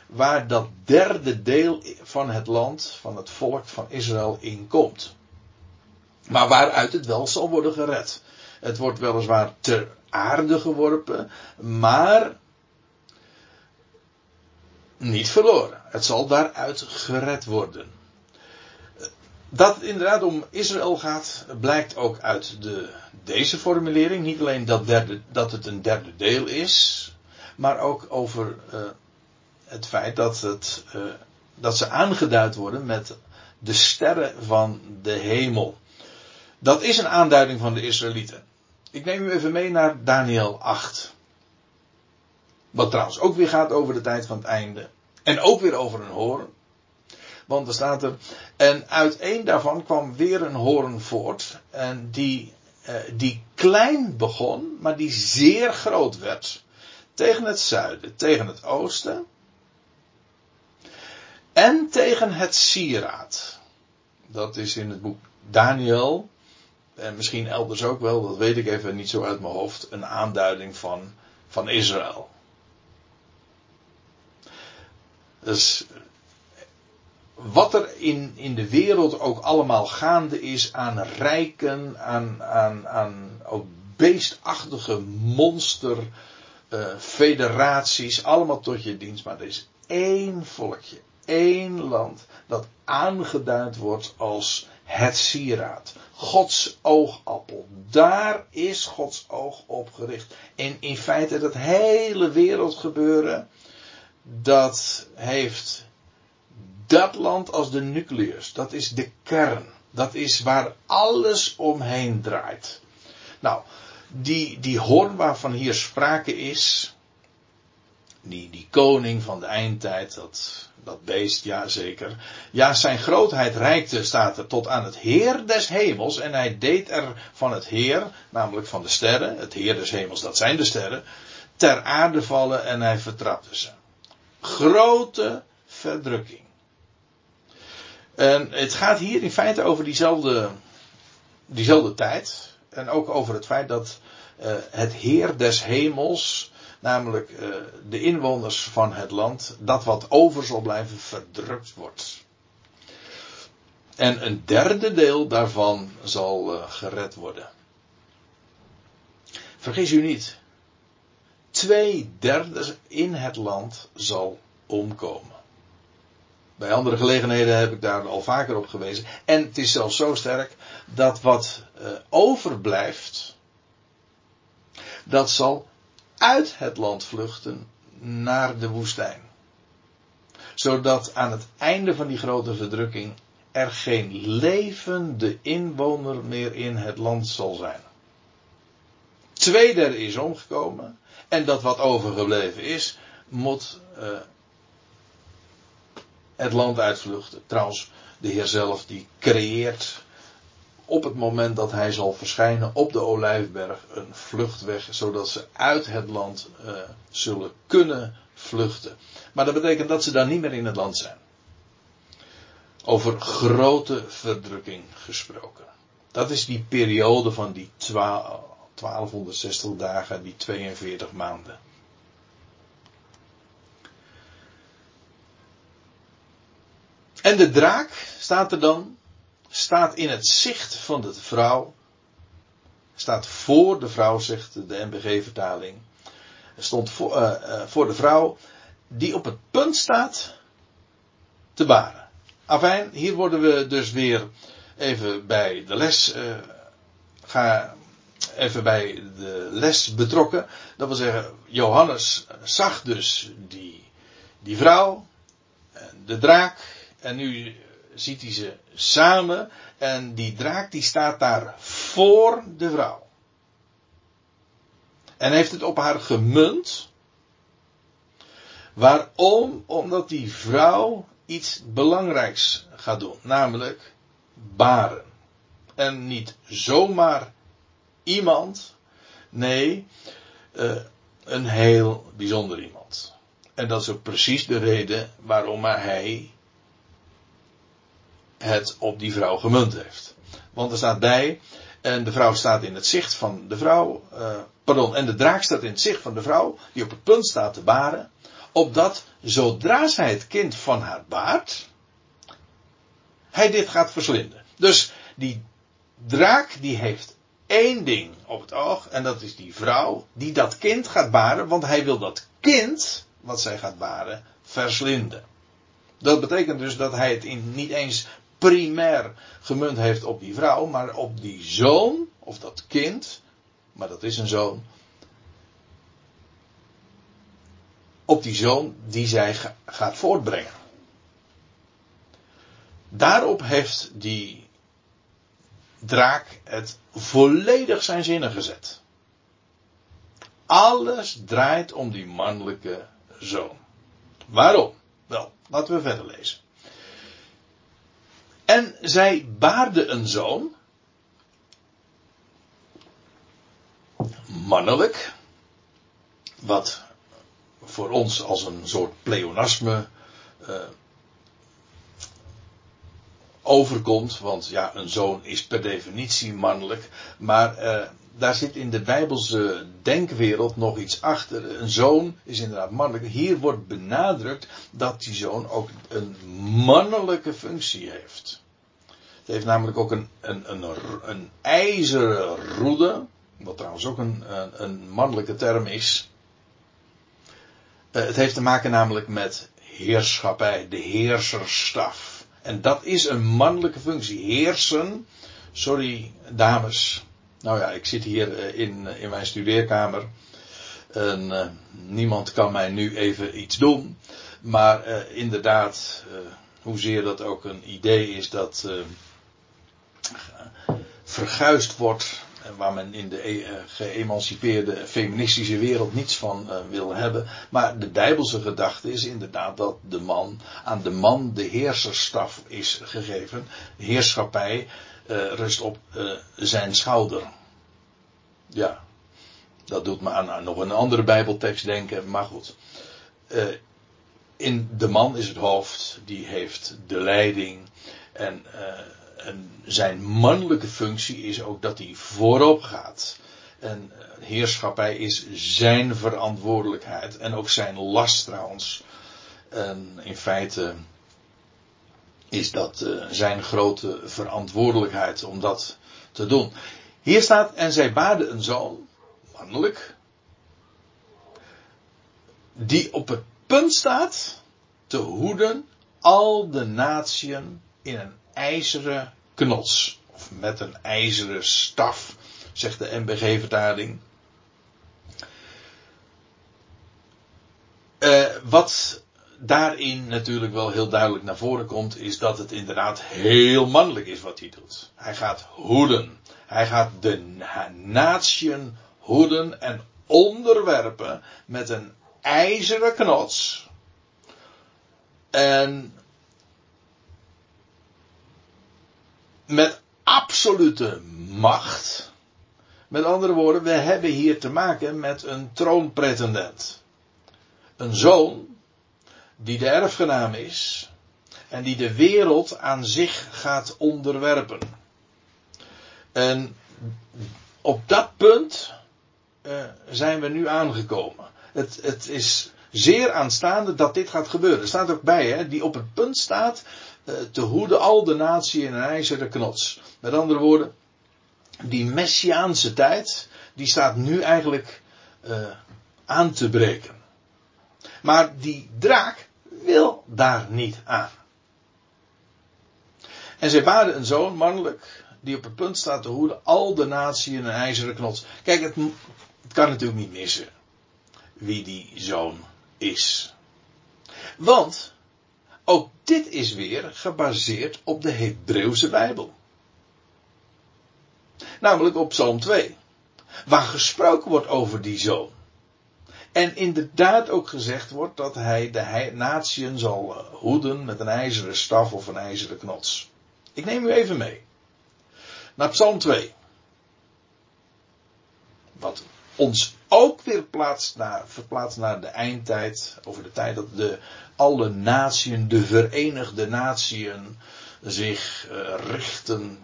waar dat derde deel van het land, van het volk van Israël in komt. Maar waaruit het wel zal worden gered. Het wordt weliswaar ter aarde geworpen, maar niet verloren. Het zal daaruit gered worden. Dat het inderdaad om Israël gaat, blijkt ook uit de, deze formulering. Niet alleen dat, derde, dat het een derde deel is, maar ook over uh, het feit dat, het, uh, dat ze aangeduid worden met de sterren van de hemel. Dat is een aanduiding van de Israëlieten. Ik neem u even mee naar Daniel 8. Wat trouwens ook weer gaat over de tijd van het einde. En ook weer over een hoorn. Want er staat er. En uit één daarvan kwam weer een hoorn voort. En die, eh, die klein begon, maar die zeer groot werd. Tegen het zuiden, tegen het oosten. En tegen het sieraad. Dat is in het boek Daniel. En misschien elders ook wel, dat weet ik even niet zo uit mijn hoofd. Een aanduiding van, van Israël. Dus wat er in, in de wereld ook allemaal gaande is aan rijken, aan, aan, aan ook beestachtige monster uh, federaties, allemaal tot je dienst. Maar er is één volkje, één land dat aangeduid wordt als het sieraad. Gods oogappel. Daar is Gods oog op gericht. En in feite dat hele wereldgebeuren, dat heeft dat land als de nucleus. Dat is de kern. Dat is waar alles omheen draait. Nou, die, die hoorn waarvan hier sprake is, die, die koning van de eindtijd, dat, dat beest, ja zeker. Ja, zijn grootheid reikte, staat er, tot aan het Heer des hemels. En hij deed er van het Heer, namelijk van de sterren, het Heer des hemels, dat zijn de sterren, ter aarde vallen en hij vertrapte ze. Grote verdrukking. En het gaat hier in feite over diezelfde, diezelfde tijd. En ook over het feit dat uh, het Heer des hemels, namelijk uh, de inwoners van het land, dat wat over zal blijven verdrukt wordt. En een derde deel daarvan zal uh, gered worden. Vergis u niet. Twee derde in het land zal omkomen. Bij andere gelegenheden heb ik daar al vaker op gewezen. En het is zelfs zo sterk dat wat uh, overblijft, dat zal uit het land vluchten naar de woestijn. Zodat aan het einde van die grote verdrukking er geen levende inwoner meer in het land zal zijn. Tweederde is omgekomen. En dat wat overgebleven is, moet uh, het land uitvluchten. Trouwens, de Heer zelf die creëert op het moment dat hij zal verschijnen op de Olijfberg een vluchtweg, zodat ze uit het land uh, zullen kunnen vluchten. Maar dat betekent dat ze dan niet meer in het land zijn. Over grote verdrukking gesproken. Dat is die periode van die 1260 dagen, die 42 maanden. En de draak, staat er dan, staat in het zicht van de vrouw. Staat voor de vrouw, zegt de NBG-vertaling. Stond voor, uh, uh, voor de vrouw die op het punt staat te baren. Afijn, hier worden we dus weer even bij de les. Uh, ga even bij de les betrokken. Dat wil zeggen, Johannes zag dus die, die vrouw, de draak, en nu ziet hij ze samen. En die draak die staat daar voor de vrouw. En heeft het op haar gemunt. Waarom? Omdat die vrouw iets belangrijks gaat doen. Namelijk baren. En niet zomaar iemand. Nee, uh, een heel bijzonder iemand. En dat is ook precies de reden waarom hij het op die vrouw gemunt heeft. Want er staat bij, en de vrouw staat in het zicht van de vrouw, uh, pardon, en de draak staat in het zicht van de vrouw, die op het punt staat te baren, opdat zodra zij het kind van haar baart, hij dit gaat verslinden. Dus die draak die heeft één ding op het oog, en dat is die vrouw die dat kind gaat baren, want hij wil dat kind, wat zij gaat baren, verslinden. Dat betekent dus dat hij het in, niet eens primair gemunt heeft op die vrouw, maar op die zoon, of dat kind, maar dat is een zoon, op die zoon die zij gaat voortbrengen. Daarop heeft die draak het volledig zijn zinnen gezet. Alles draait om die mannelijke zoon. Waarom? Wel, laten we verder lezen. En zij baarde een zoon. Mannelijk. Wat voor ons als een soort pleonasme uh, overkomt. Want ja, een zoon is per definitie mannelijk. Maar uh, daar zit in de Bijbelse denkwereld nog iets achter. Een zoon is inderdaad mannelijk. Hier wordt benadrukt dat die zoon ook een mannelijke functie heeft. Het heeft namelijk ook een, een, een, een ijzeren roede. Wat trouwens ook een, een, mannelijke term is. Uh, het heeft te maken namelijk met heerschappij, de heerserstaf. En dat is een mannelijke functie. Heersen. Sorry, dames. Nou ja, ik zit hier eh, in, eh, in mijn studeerkamer. En uh, niemand kan mij nu even iets doen. Maar inderdaad, hoezeer dat ook een idee is dat verguisd wordt. Waar men in de e geëmancipeerde feministische wereld niets van wil hebben. Maar de bijbelse gedachte is inderdaad dat de man, aan de man de heerserstaf is gegeven. De heerschappij uh, rust op zijn schouder. Ja, dat doet me aan, nog een andere Bijbeltekst denken, maar goed. In de man is het hoofd, die heeft de leiding. En, en zijn mannelijke functie is ook dat hij voorop gaat. En heerschappij is zijn verantwoordelijkheid. En ook zijn last trouwens. En in feite is dat uh, zijn grote verantwoordelijkheid om dat te doen. Hier staat, en zij baarde een zoon, mannelijk, die op het punt staat te hoeden al de natieën in een ijzeren knots. Of met een ijzeren staf, zegt de MBG-vertaling. Uh, wat daarin natuurlijk wel heel duidelijk naar voren komt, is dat het inderdaad heel mannelijk is wat hij doet. Hij gaat hoeden. Hij gaat de natieën hoeden en onderwerpen met een ijzeren knots. En met absolute macht. Met andere woorden, we hebben hier te maken met een troonpretendent. Een zoon die de erfgenaam is en die de wereld aan zich gaat onderwerpen. En op dat punt uh, zijn we nu aangekomen. Het, het, is zeer aanstaande dat dit gaat gebeuren. Er staat ook bij, hè, die op het punt staat te hoeden al de natie in een ijzeren knots. Met andere woorden, die messiaanse tijd, die staat nu eigenlijk uh, aan te breken. Maar die draak wil daar niet aan. En zij baarden een zoon, mannelijk, die op het punt staat te hoeden al de natie in een ijzeren knots. Kijk, het, het kan natuurlijk niet missen wie die zoon is. Want ook dit is weer gebaseerd op de Hebreeuwse Bijbel. Namelijk op Psalm 2. Waar gesproken wordt over die zoon. En inderdaad ook gezegd wordt dat hij de natieën zal eh, hoeden met een ijzeren staf of een ijzeren knots. Ik neem u even mee. Naar Psalm 2. Wat ons ook weer naar, verplaatst naar de eindtijd. Over de tijd dat de, alle natieën, de verenigde natieën, zich uh, richten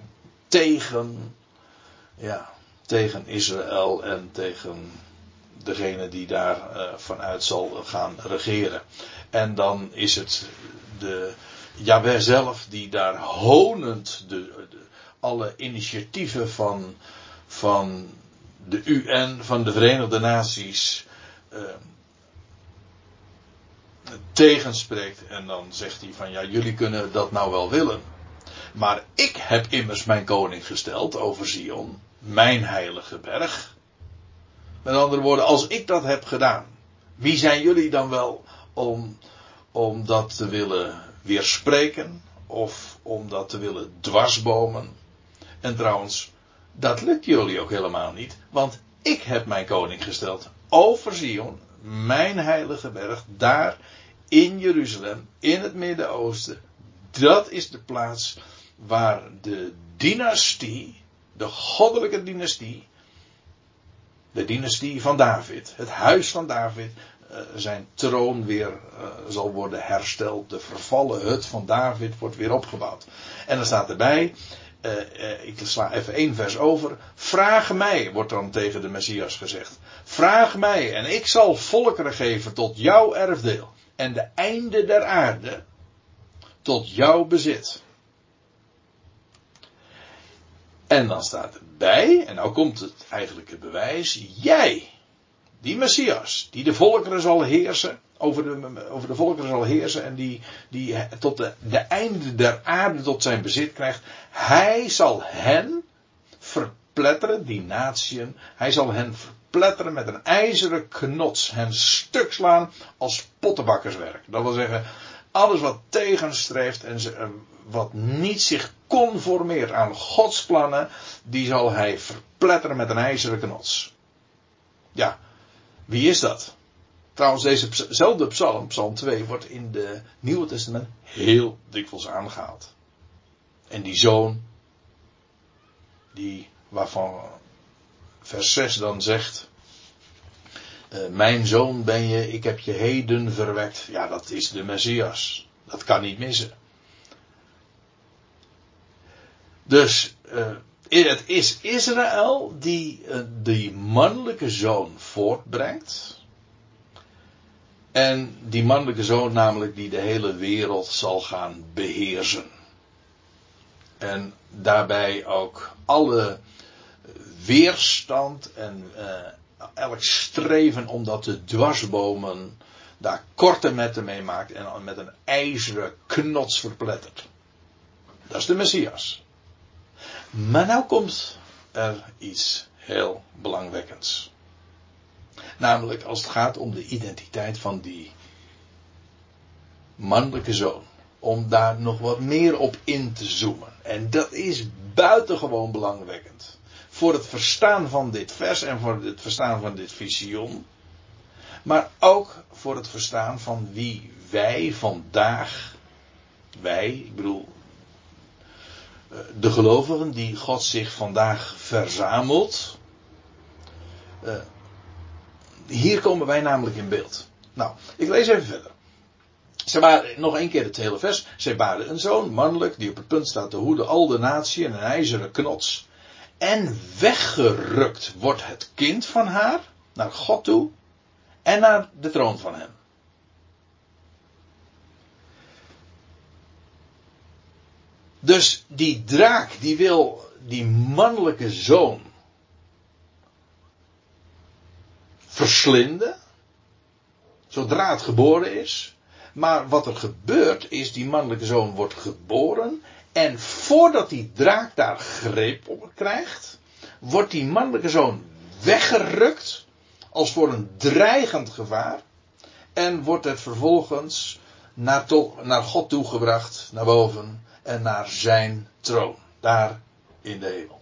tegen, ja, tegen Israël en tegen degene die daar uh, vanuit zal gaan regeren. En dan is het de Jawel zelf die daar honend de, alle initiatieven van, van de UN, van de Verenigde Naties, uh, tegenspreekt. En dan zegt hij van ja, jullie kunnen dat nou wel willen. Maar ik heb immers mijn koning gesteld over Zion, mijn heilige berg. Met andere woorden, als ik dat heb gedaan, wie zijn jullie dan wel om, om dat te willen weerspreken of om dat te willen dwarsbomen? En trouwens, dat lukt jullie ook helemaal niet, want ik heb mijn koning gesteld over Zion, mijn heilige berg, daar in Jeruzalem, in het Midden-Oosten. Dat is de plaats waar de dynastie, de goddelijke dynastie, de dynastie van David, het huis van David, eh, zijn troon weer uh, zal worden hersteld. De vervallen hut van David wordt weer opgebouwd. En dan staat erbij, uh, ik sla even één vers over. Vraag mij, wordt dan tegen de Messias gezegd. Vraag mij en ik zal volkeren geven tot jouw erfdeel. En de einde der aarde tot jouw bezit. En dan staat erbij, en nou komt het eigenlijke bewijs, jij, die Messias, die de volkeren zal heersen, over de, over de volkeren zal heersen en die, die tot de, de einde der aarde tot zijn bezit krijgt, hij zal hen verpletteren, die natieën, hij zal hen verpletteren met een ijzeren knots, hen stuk slaan als pottenbakkerswerk. Dat wil zeggen, alles wat tegenstreeft en ze, wat niet zich conformeert aan Gods plannen, die zal hij verpletteren met een ijzeren knots. Ja, wie is dat? Trouwens, dezezelfde psalm, psalm 2, wordt in de Nieuwe Testament heel dikwijls aangehaald. En die zoon, die, waarvan vers 6 dan zegt, uh, mijn zoon ben je, ik heb je heden verwekt. Ja, dat is de Messias. Dat kan niet missen. Dus uh, het is Israël die uh, die mannelijke zoon voortbrengt. En die mannelijke zoon namelijk die de hele wereld zal gaan beheersen. En daarbij ook alle weerstand en uh, elk streven om dat te dwarsbomen daar korte metten mee maakt en met een ijzeren knots verplettert. Dat is de Messias. Maar nou komt er iets heel belangwekkends. Namelijk als het gaat om de identiteit van die mannelijke zoon. Om daar nog wat meer op in te zoomen. En dat is buitengewoon belangwekkend. Voor het verstaan van dit vers en voor het verstaan van dit visioen. Maar ook voor het verstaan van wie wij vandaag, wij, ik bedoel eh, de gelovigen die God zich vandaag verzamelt. Hier komen wij namelijk in beeld. Nou, ik lees even verder. Ze waren, nog een keer het hele vers. Zij baarden een zoon, mannelijk, die op het punt staat te hoeden al de natie en een ijzeren knots. En weggerukt wordt het kind van haar naar God toe en naar de troon van hem. Dus die draak die wil die mannelijke zoon verslinden. Zodra het geboren is. Maar wat er gebeurt is, die mannelijke zoon wordt geboren. En voordat die draak daar greep op krijgt, wordt die mannelijke zoon weggerukt. Als voor een dreigend gevaar. En wordt het vervolgens naar, naar God toegebracht, naar boven. En naar zijn troon. Daar in de hemel.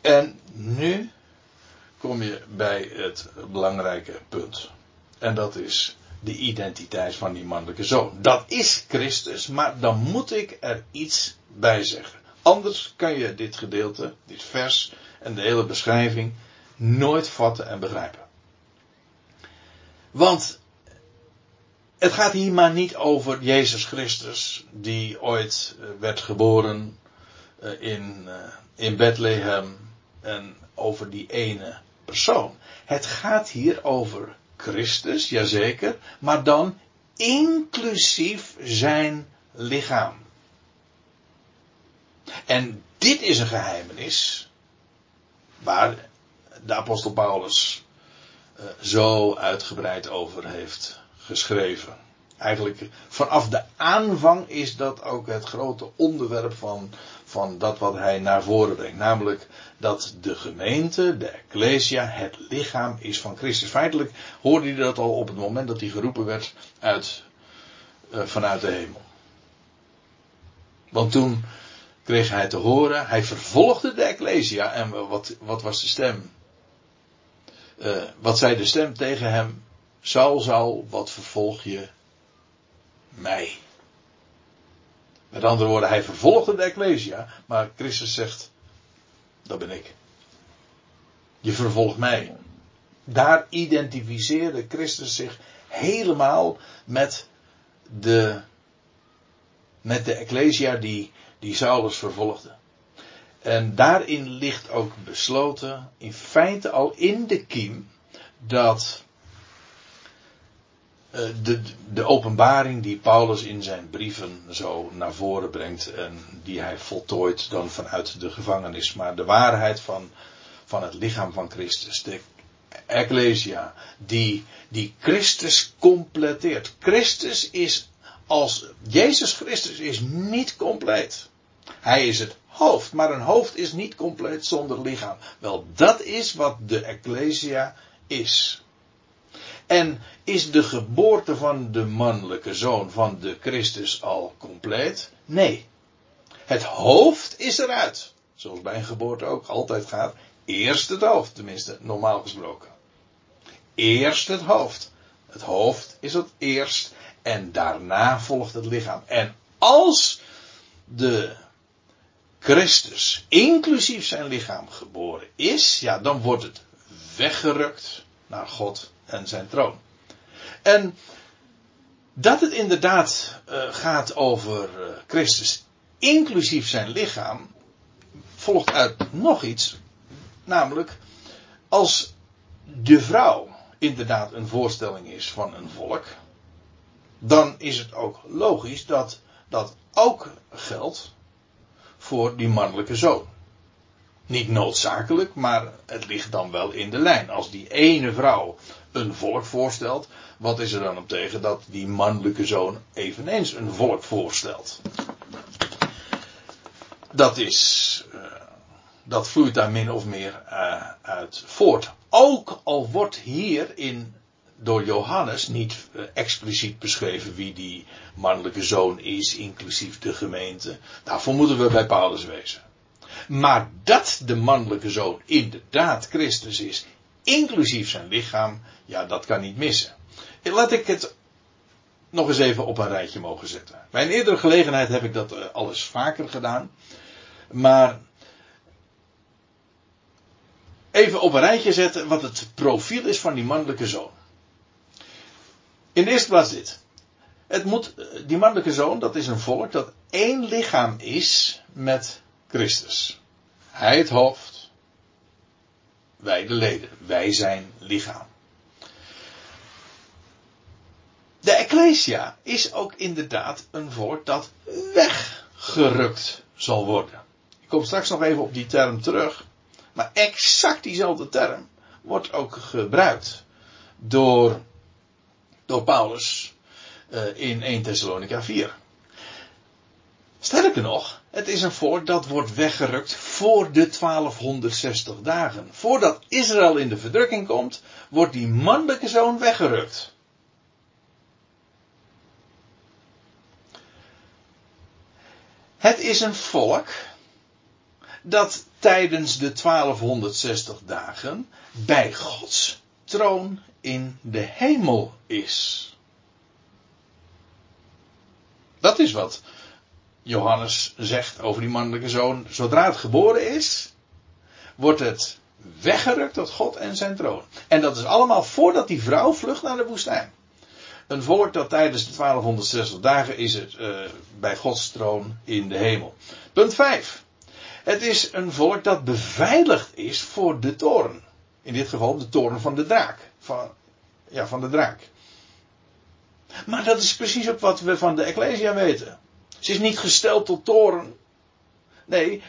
En nu kom je bij het belangrijke punt. En dat is de identiteit van die mannelijke zoon. Dat is Christus, maar dan moet ik er iets bij zeggen. Anders kan je dit gedeelte, dit vers en de hele beschrijving nooit vatten en begrijpen. Want het gaat hier maar niet over Jezus Christus, die ooit eh, werd geboren eh, in, eh, in Bethlehem en over die ene persoon. Het gaat hier over Christus, jazeker, maar dan inclusief zijn lichaam. En dit is een geheimenis waar de apostel Paulus uh, zo uitgebreid over heeft geschreven. Eigenlijk vanaf de aanvang is dat ook het grote onderwerp van, van dat wat hij naar voren brengt. Namelijk dat de gemeente, de Ecclesia, het lichaam is van Christus. Feitelijk hoorde hij dat al op het moment dat hij geroepen werd uit, uh, vanuit de hemel. Want toen kreeg hij te horen, hij vervolgde de Ecclesia. En wat, wat was de stem? Uh, wat zei de stem tegen hem? Saul, Saul, wat vervolg je mij? Met andere woorden, hij vervolgde de Ecclesia, maar Christus zegt, dat ben ik. Je vervolgt mij. Daar identificeerde Christus zich helemaal met de, met de Ecclesia die, die Saulus vervolgde. En daarin ligt ook besloten, in feite al in de kiem, dat de, de openbaring die Paulus in zijn brieven zo naar voren brengt en die hij voltooit dan vanuit de gevangenis, maar de waarheid van, van het lichaam van Christus, de Ecclesia, die, die Christus completeert. Christus is als Jezus Christus is niet compleet. Hij is het hoofd, maar een hoofd is niet compleet zonder lichaam. Wel, dat is wat de Ecclesia is. En is de geboorte van de mannelijke zoon van de Christus al compleet? Nee. Het hoofd is eruit. Zoals bij een geboorte ook altijd gaat. Eerst het hoofd, tenminste, normaal gesproken. Eerst het hoofd. Het hoofd is het eerst en daarna volgt het lichaam. En als de Christus, inclusief zijn lichaam, geboren is, ja, dan wordt het weggerukt naar God en zijn troon. En dat het inderdaad uh, gaat over uh, Christus, inclusief zijn lichaam, volgt uit nog iets. Namelijk, als de vrouw inderdaad een voorstelling is van een volk, dan is het ook logisch dat dat ook geldt voor die mannelijke zoon. Niet noodzakelijk, maar het ligt dan wel in de lijn. Als die ene vrouw een volk voorstelt, wat is er dan op tegen dat die mannelijke zoon eveneens een volk voorstelt? Dat is, uh, dat vloeit daar min of meer uh, uit voort. Ook al wordt hier in door Johannes niet uh, expliciet beschreven wie die mannelijke zoon is, inclusief de gemeente. Daarvoor moeten we bij Paulus wezen. Maar dat de mannelijke zoon inderdaad Christus is, inclusief zijn lichaam, ja, dat kan niet missen. Laat ik het nog eens even op een rijtje mogen zetten. Bij een eerdere gelegenheid heb ik dat uh, alles vaker gedaan. Maar even op een rijtje zetten wat het profiel is van die mannelijke zoon. In de eerste plaats dit. Het moet, die mannelijke zoon, dat is een volk dat één lichaam is met Christus. Hij het hoofd, wij de leden, wij zijn lichaam. De Ecclesia is ook inderdaad een volk dat weggerukt zal worden. Ik kom straks nog even op die term terug. Maar exact diezelfde term wordt ook gebruikt door door Paulus uh, in 1 Thessalonica 4. Sterker nog, het is een volk dat wordt weggerukt voor de 1260 dagen. Voordat Israël in de verdrukking komt, wordt die mannelijke zoon weggerukt. Het is een volk dat tijdens de 1260 dagen bij Gods troon in de hemel is. Dat is wat Johannes zegt over die mannelijke zoon. Zodra het geboren is, wordt het weggerukt tot God en zijn troon. En dat is allemaal voordat die vrouw vlucht naar de woestijn. Een volk dat tijdens de 1260 dagen is het uh, bij Gods troon in de hemel. Punt 5. Het is een volk dat beveiligd is voor de toren. In dit geval de toren van de draak van, ja, van de draak. Maar dat is precies ook wat we van de Ecclesia weten. Ze is niet gesteld tot toren. Nee,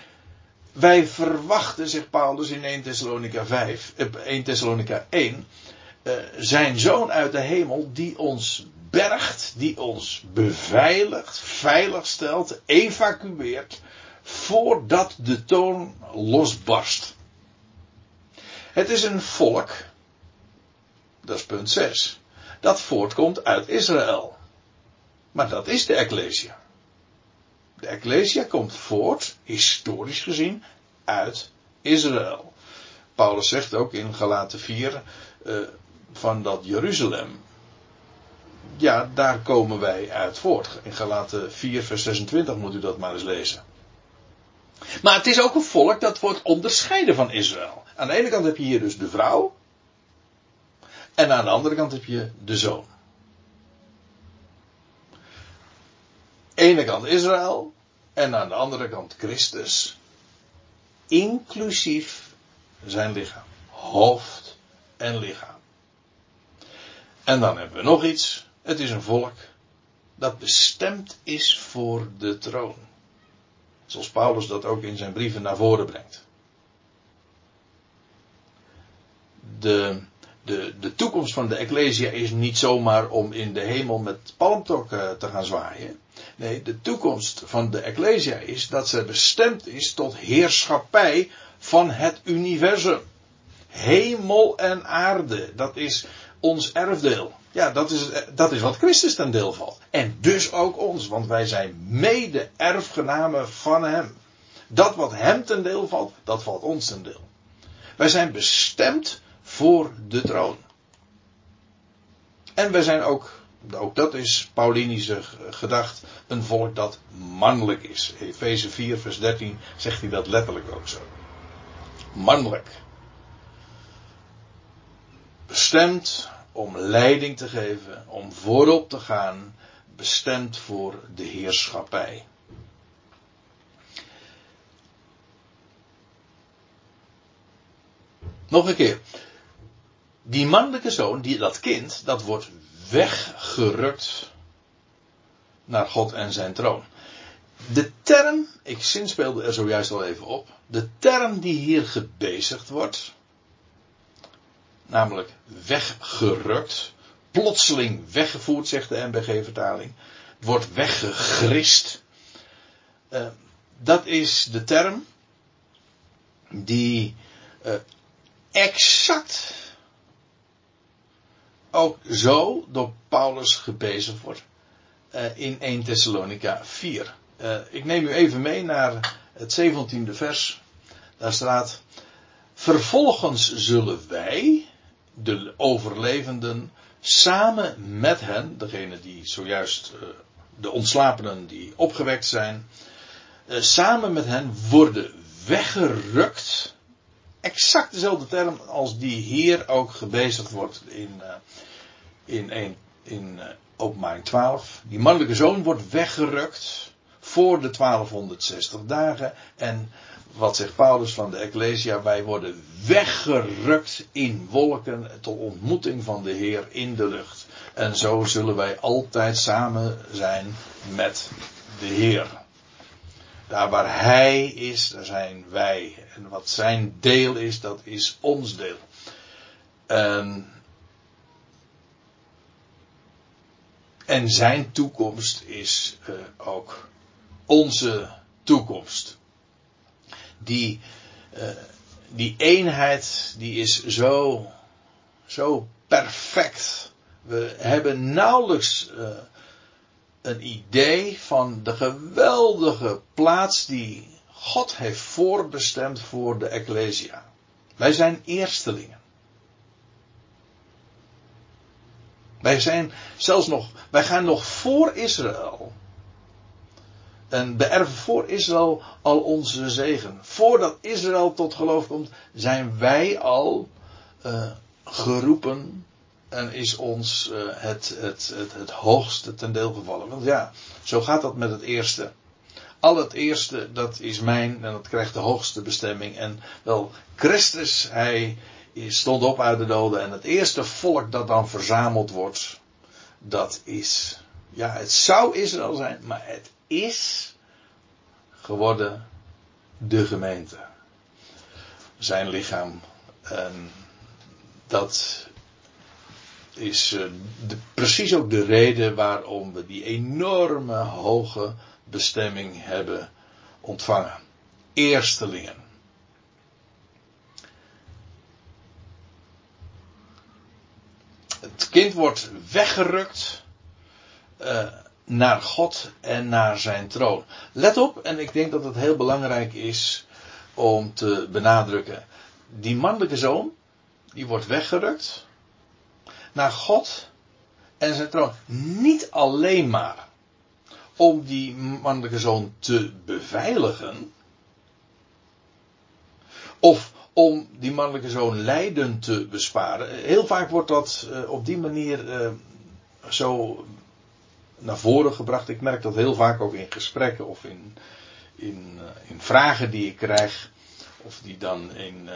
wij verwachten, zegt Paulus in 1 Thessalonica 5, 1 eh, Thessalonica 1, uh, zijn zoon uit de hemel die ons bergt, die ons beveiligt, veilig stelt, evacueert, voordat de toon losbarst. Het is een volk dat is punt 6. Dat voortkomt uit Israël. Maar dat is de Ecclesia. De Ecclesia komt voort, historisch gezien, uit Israël. Paulus zegt ook in Galaten 4 uh, van dat Jeruzalem. Ja, daar komen wij uit voort. In Galaten 4 vers 26 moet u dat maar eens lezen. Maar het is ook een volk dat wordt onderscheiden van Israël. Aan de ene kant heb je hier dus de vrouw. En aan de andere kant heb je de zoon. Ene kant Israël en aan de andere kant Christus. Inclusief zijn lichaam. Hoofd en lichaam. En dan hebben we nog iets. Het is een volk dat bestemd is voor de troon. Zoals Paulus dat ook in zijn brieven naar voren brengt. De, de, de toekomst van de Ecclesia is niet zomaar om in de hemel met palmtokken te gaan zwaaien. Nee, de toekomst van de Ecclesia is dat ze bestemd is tot heerschappij van het universum. Hemel en aarde, dat is ons erfdeel. Ja, dat is, dat is wat Christus ten deel valt. En dus ook ons, want wij zijn mede erfgenamen van Hem. Dat wat Hem ten deel valt, dat valt ons ten deel. Wij zijn bestemd voor de troon. En wij zijn ook ook dat is Paulinische gedacht, een volk dat mannelijk is. Efeze 4, vers 13 zegt hij dat letterlijk ook zo. Mannelijk. Bestemd om leiding te geven, om voorop te gaan, bestemd voor de heerschappij. Nog een keer. Die mannelijke zoon, die, dat kind, dat wordt weggerukt naar God en zijn troon. De term, ik zinspeelde er zojuist al even op, de term die hier gebezigd wordt, namelijk weggerukt, plotseling weggevoerd, zegt de MBG-vertaling, wordt weggegrist. Uh, dat is de term die uh, exact ook zo door Paulus gebezigd wordt uh, in 1 Thessalonica 4. Uh, ik neem u even mee naar het 17e vers. Daar staat: Vervolgens zullen wij, de overlevenden, samen met hen, degene die zojuist, uh, de ontslapenen die opgewekt zijn, samen met hen worden weggerukt exact dezelfde term als die hier ook gebezigd wordt in, uh, in, een, in uh, openbaring 12. Die mannelijke zoon wordt weggerukt voor de 1260 dagen. En wat zegt Paulus van de Ecclesia? Wij worden weggerukt in wolken tot ontmoeting van de Heer in de lucht. En zo zullen wij altijd samen zijn met de Heer. Daar waar Hij is, daar zijn wij. En wat zijn deel is, dat is ons deel. En, en zijn toekomst is uh, ook onze toekomst. Die, uh, die eenheid, die is zo, zo perfect. We hebben nauwelijks uh, een idee van de geweldige plaats die God heeft voorbestemd voor de Ecclesia. Wij zijn eerstelingen. Wij zijn zelfs nog, wij gaan nog voor Israël. En beërven voor Israël al onze zegen. Voordat Israël tot geloof komt, zijn wij al uh, geroepen en is ons uh, het, het, het, het hoogste ten deel gevallen. Want ja, zo gaat dat met het eerste. Al het eerste, dat is mijn en dat krijgt de hoogste bestemming. En wel, Christus, hij stond op uit de doden. En het eerste volk dat dan verzameld wordt, dat is, ja, het zou Israël zijn, maar het is geworden de gemeente. Zijn lichaam. En dat is de, precies ook de reden waarom we die enorme hoge bestemming hebben ontvangen. Eerstelingen. Het kind wordt weggerukt uh, naar God en naar zijn troon. Let op, en ik denk dat het heel belangrijk is om te benadrukken. Die mannelijke zoon, die wordt weggerukt naar God en zijn troon. Niet alleen maar om die mannelijke zoon te beveiligen. Of om die mannelijke zoon lijden te besparen. Heel vaak wordt dat uh, op die manier uh, zo naar voren gebracht. Ik merk dat heel vaak ook in gesprekken of in, in, uh, in vragen die ik krijg. Of die dan in,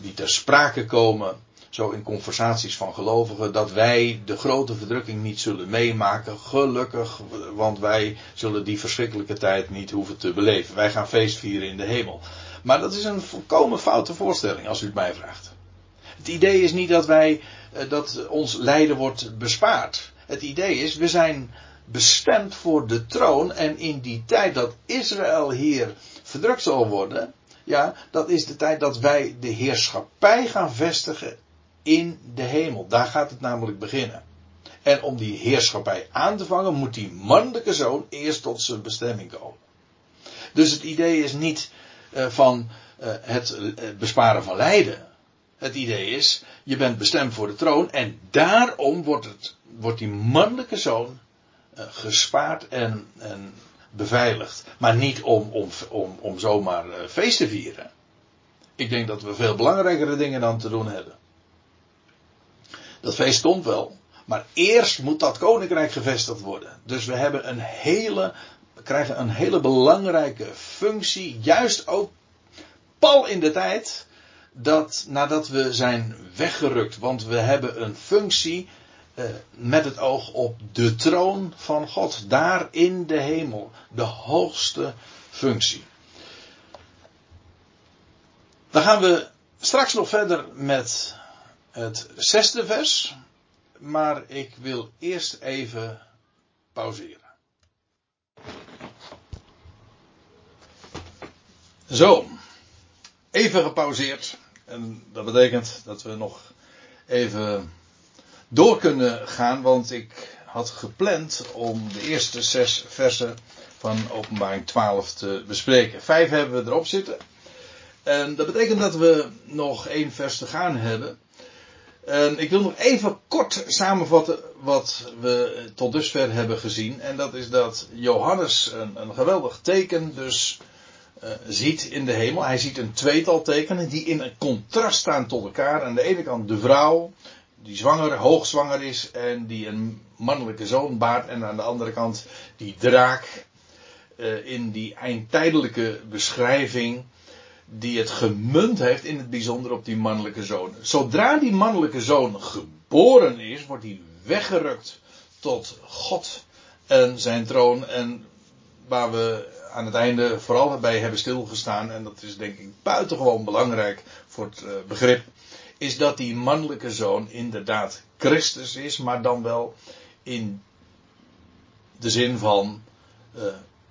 die ter sprake komen zo in conversaties van gelovigen, dat wij de grote verdrukking niet zullen meemaken. Gelukkig, want wij zullen die verschrikkelijke tijd niet hoeven te beleven. Wij gaan feest vieren in de hemel. Maar dat is een volkomen foute voorstelling, als u het mij vraagt. Het idee is niet dat wij, eh, dat ons lijden wordt bespaard. Het idee is, we zijn bestemd voor de troon en in die tijd dat Israël hier verdrukt zal worden, ja, dat is de tijd dat wij de heerschappij gaan vestigen in de hemel. Daar gaat het namelijk beginnen. En om die heerschappij aan te vangen, moet die mannelijke zoon eerst tot zijn bestemming komen. Dus het idee is niet uh, van uh, het uh, besparen van lijden. Het idee is, je bent bestemd voor de troon en daarom wordt, het, wordt die mannelijke zoon gespaard en, en beveiligd. Maar niet om, om, om, om zomaar feest te vieren. Ik denk dat we veel belangrijkere dingen dan te doen hebben. Dat feest komt wel. Maar eerst moet dat koninkrijk gevestigd worden. Dus we hebben een hele, krijgen een hele belangrijke functie. Juist ook pal in de tijd. Dat nadat we zijn weggerukt. Want we hebben een functie. Eh, met het oog op de troon van God. Daar in de hemel. De hoogste functie. Dan gaan we straks nog verder met het zesde vers. Maar ik wil eerst even pauzeren. Zo, even gepauzeerd. En dat betekent dat we nog even door kunnen gaan, want ik had gepland om de eerste zes versen van openbaring 12 te bespreken. Vijf hebben we erop zitten. En dat betekent dat we nog één vers te gaan hebben. En ik wil nog even kort samenvatten wat we tot dusver hebben gezien. En dat is dat Johannes een, een geweldig teken dus uh, ziet in de hemel. Hij ziet een tweetal tekenen die in een contrast staan tot elkaar. Aan de ene kant de vrouw die zwanger, hoogzwanger is en die een mannelijke zoon baart. En aan de andere kant die draak uh, in die eindtijdelijke beschrijving die het gemunt heeft in het bijzonder op die mannelijke zoon. Zodra die mannelijke zoon geboren is, wordt hij weggerukt tot God en zijn troon. En waar we aan het einde vooral bij hebben stilgestaan, en dat is denk ik buitengewoon belangrijk voor het uh, begrip, is dat die mannelijke zoon inderdaad Christus is, maar dan wel in de zin van uh,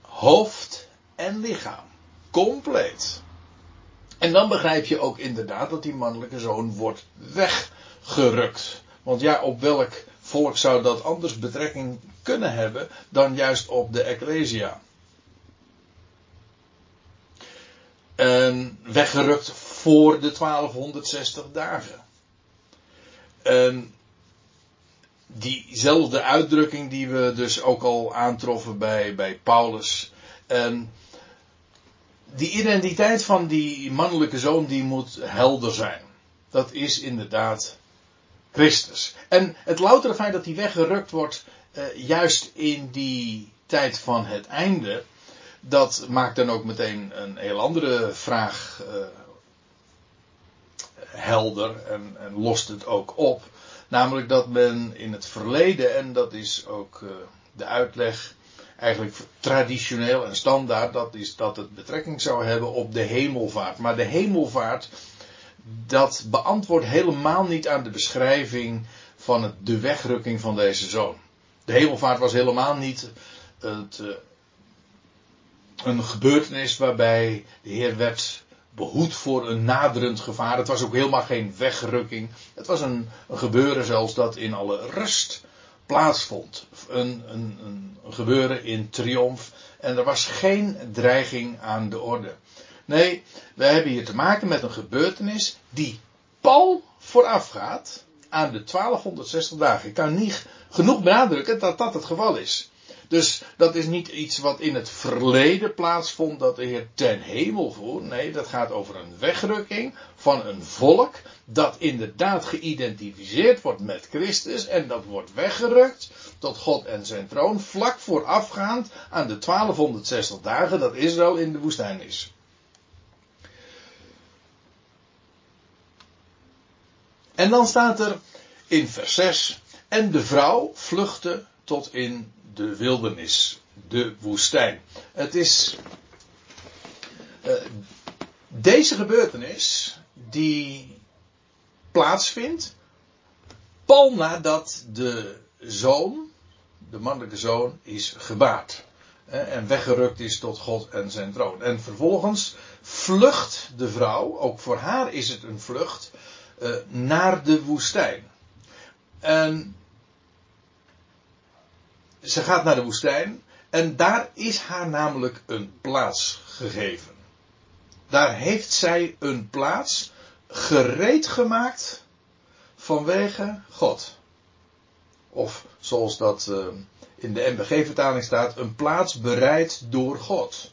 hoofd en lichaam. Compleet. En dan begrijp je ook inderdaad dat die mannelijke zoon wordt weggerukt. Want ja, op welk volk zou dat anders betrekking kunnen hebben dan juist op de Ecclesia? Weggerukt voor de 1260 dagen. En diezelfde uitdrukking die we dus ook al aantroffen bij, bij Paulus. En die identiteit van die mannelijke zoon die moet helder zijn. Dat is inderdaad Christus. En het loutere feit dat hij weggerukt wordt, uh, juist in die tijd van het einde, dat maakt dan ook meteen een heel andere vraag uh, helder en, en, lost het ook op. Namelijk dat men in het verleden, en dat is ook uh, de uitleg eigenlijk traditioneel en standaard, dat is dat het betrekking zou hebben op de hemelvaart. Maar de hemelvaart, dat beantwoordt helemaal niet aan de beschrijving van het, de wegrukking van deze zoon. De hemelvaart was helemaal niet het, uh, een gebeurtenis waarbij de Heer werd behoed voor een naderend gevaar. Het was ook helemaal geen wegrukking. Het was een, een gebeuren zelfs dat in alle rust plaatsvond. Een, een, een, gebeuren in triomf. En er was geen dreiging aan de orde. Nee, we hebben hier te maken met een gebeurtenis die pal voorafgaat aan de 1260 dagen. Ik kan niet genoeg benadrukken dat dat het geval is. Dus dat is niet iets wat in het verleden plaatsvond dat de Heer ten hemel voer. Nee, dat gaat over een wegrukking van een volk dat inderdaad geïdentificeerd wordt met Christus en dat wordt weggerukt tot God en zijn troon vlak voorafgaand aan de 1260 dagen dat Israël in de woestijn is. En dan staat er in vers 6 en de vrouw vluchtte tot in de wildernis, de woestijn. Het is uh, deze gebeurtenis die plaatsvindt pal nadat de zoon, de mannelijke zoon, is gebaard. En weggerukt is tot God en zijn troon. En vervolgens vlucht de vrouw, ook voor haar is het een vlucht, uh, naar de woestijn. En ze gaat naar de woestijn en daar is haar namelijk een plaats gegeven. Daar heeft zij een plaats gereed gemaakt vanwege God. Of zoals dat uh, in de MBG-vertaling staat, een plaats bereid door God.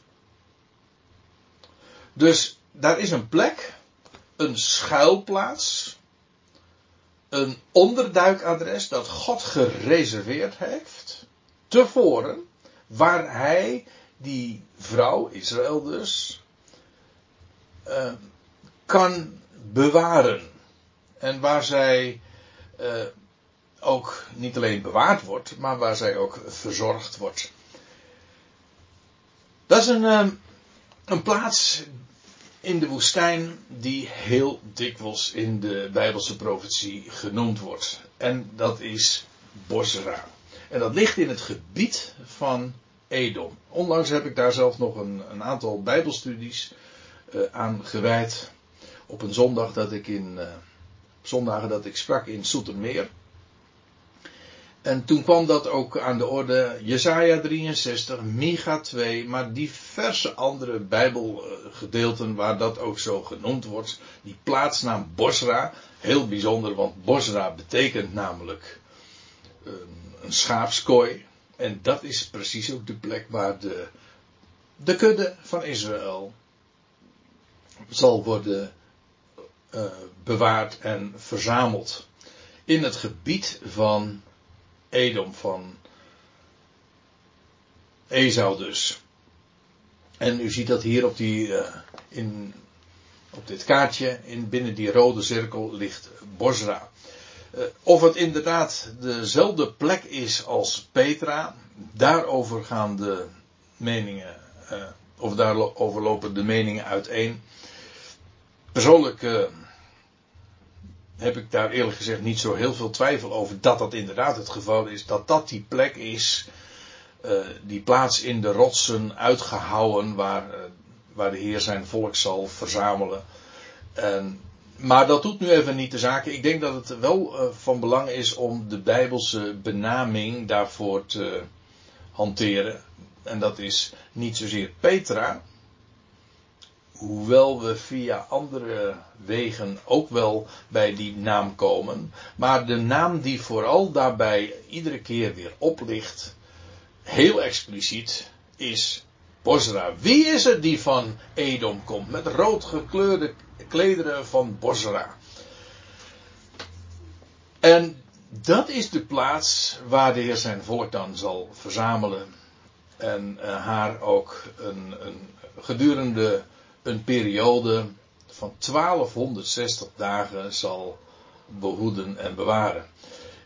Dus daar is een plek, een schuilplaats, een onderduikadres dat God gereserveerd heeft tevoren, waar hij die vrouw, Israël dus, uh, kan bewaren. En waar zij uh, ook niet alleen bewaard wordt, maar waar zij ook verzorgd wordt. Dat is een, uh, een plaats in de woestijn die heel dikwijls in de Bijbelse profetie genoemd wordt. En dat is Bosra. En dat ligt in het gebied van Edom. Onlangs heb ik daar zelf nog een, een aantal Bijbelstudies uh, aan gewijd. Op een zondag dat ik in. Uh, zondagen dat ik sprak in Soetermeer. En toen kwam dat ook aan de orde. Jesaja 63, Micha 2, maar diverse andere Bijbelgedeelten waar dat ook zo genoemd wordt. Die plaatsnaam Bosra, heel bijzonder, want Bosra betekent namelijk een schaapskooi. En dat is precies ook de plek waar de, de kudde van Israël zal worden uh, bewaard en verzameld. In het gebied van Edom, van Esau dus. En u ziet dat hier op, die, uh, in, op dit kaartje, in, binnen die rode cirkel ligt Bosra. Uh, of het inderdaad dezelfde plek is als Petra, daarover gaan de meningen, uh, of daarover lopen de meningen uiteen. Persoonlijk uh, heb ik daar eerlijk gezegd niet zo heel veel twijfel over dat dat inderdaad het geval is, dat dat die plek is, die plaats in de rotsen uitgehouwen waar, waar de Heer zijn volk zal verzamelen. En maar dat doet nu even niet de zaken. Ik denk dat het wel uh, van belang is om de Bijbelse benaming daarvoor te hanteren. En dat is niet zozeer Petra. Hoewel we via andere wegen ook wel bij die naam komen. Maar de naam die vooral daarbij iedere keer weer oplicht, heel expliciet, is Bosra. Wie is het die van Edom komt met rood gekleurde klederen van Bosra? En dat is de plaats waar de Heer zijn volk dan zal verzamelen. En uh, haar ook een, een, gedurende een periode van 1260 dagen zal behoeden en bewaren.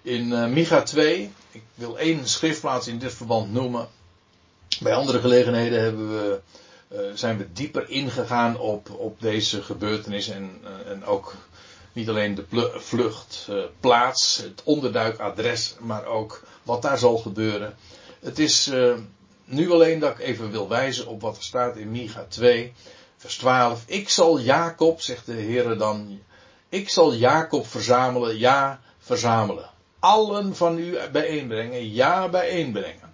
In uh, Micha 2, ik wil één schriftplaats in dit verband noemen. Bij andere gelegenheden hebben we, zijn we dieper ingegaan op, op deze gebeurtenis en, uh, en ook niet alleen de vluchtplaats, uh, het onderduikadres, maar ook wat daar zal gebeuren. Het is nu alleen dat ik even wil wijzen op wat er staat in Micha 2, vers 12. Ik zal Jacob, zegt de Heer dan, ik zal Jacob verzamelen, ja, verzamelen. allen van u bijeenbrengen, ja bijeenbrengen.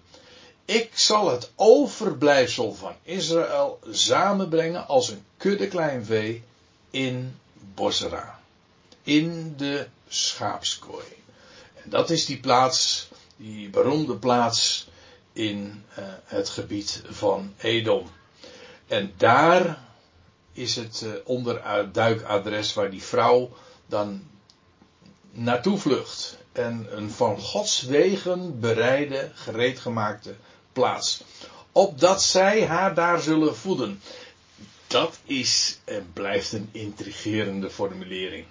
Ik zal het overblijfsel van Israël samenbrengen als een kudde klein vee in Bosra. In de schaapskooi. En dat is die plaats, die beroemde plaats in uh, het gebied van Edom. En daar is het uh, onderduikadres waar die vrouw dan naartoe vlucht. En een van Gods wegen bereide, gereedgemaakte plaats. Opdat zij haar daar zullen voeden. Dat is en blijft een intrigerende formulering.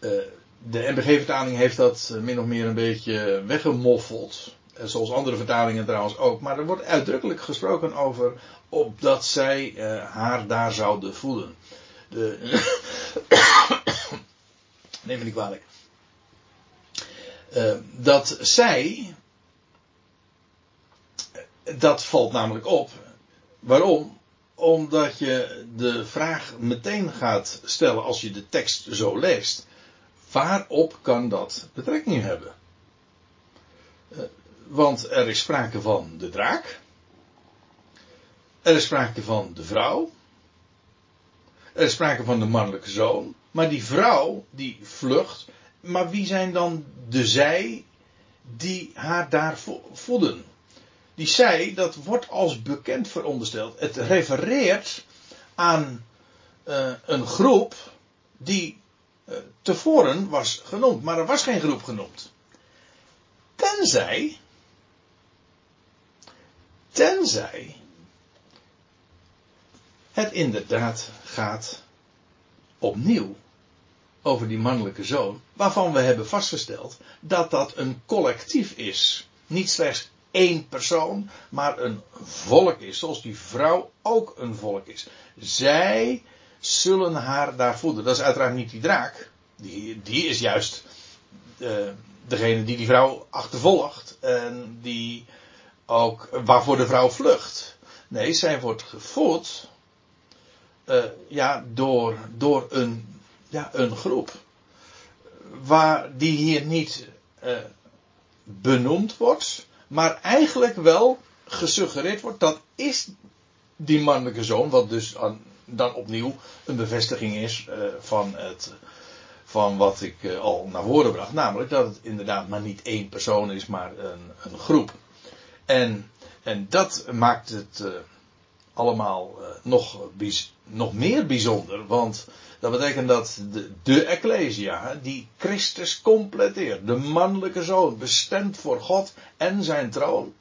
Uh, de NBG-vertaling heeft dat min of meer een beetje weggemoffeld. Zoals andere vertalingen trouwens ook. Maar er wordt uitdrukkelijk gesproken over opdat zij haar daar zouden voeden. De... Neem me niet kwalijk. Dat zij. Dat valt namelijk op. Waarom? Omdat je de vraag meteen gaat stellen als je de tekst zo leest. Waarop kan dat betrekking hebben? Uh, want er is sprake van de draak. Er is sprake van de vrouw. Er is sprake van de mannelijke zoon. Maar die vrouw, die vlucht. Maar wie zijn dan de zij die haar daar voeden? Die zij, dat wordt als bekend verondersteld. Het refereert aan uh, een groep die uh, tevoren was genoemd. Maar er was geen groep genoemd. Tenzij. Tenzij het inderdaad gaat opnieuw over die mannelijke zoon, waarvan we hebben vastgesteld dat dat een collectief is. Niet slechts één persoon, maar een volk is, zoals die vrouw ook een volk is. Zij zullen haar daar voeden. Dat is uiteraard niet die draak. Die, die is juist uh, degene die die vrouw achtervolgt en die ook waarvoor de vrouw vlucht. Nee, zij wordt gevoed uh, ja, door, door een, ja, een groep. Waar die hier niet uh, benoemd wordt, maar eigenlijk wel gesuggereerd wordt dat is die mannelijke zoon, wat dus dan opnieuw een bevestiging is uh, van, het, van wat ik uh, al naar voren bracht. Namelijk dat het inderdaad maar niet één persoon is, maar een, een groep. En, en dat maakt het uh, allemaal nog, nog meer bijzonder. Want dat betekent dat de, de Ecclesia, die Christus completeert, de mannelijke zoon, bestemd voor God en zijn troon,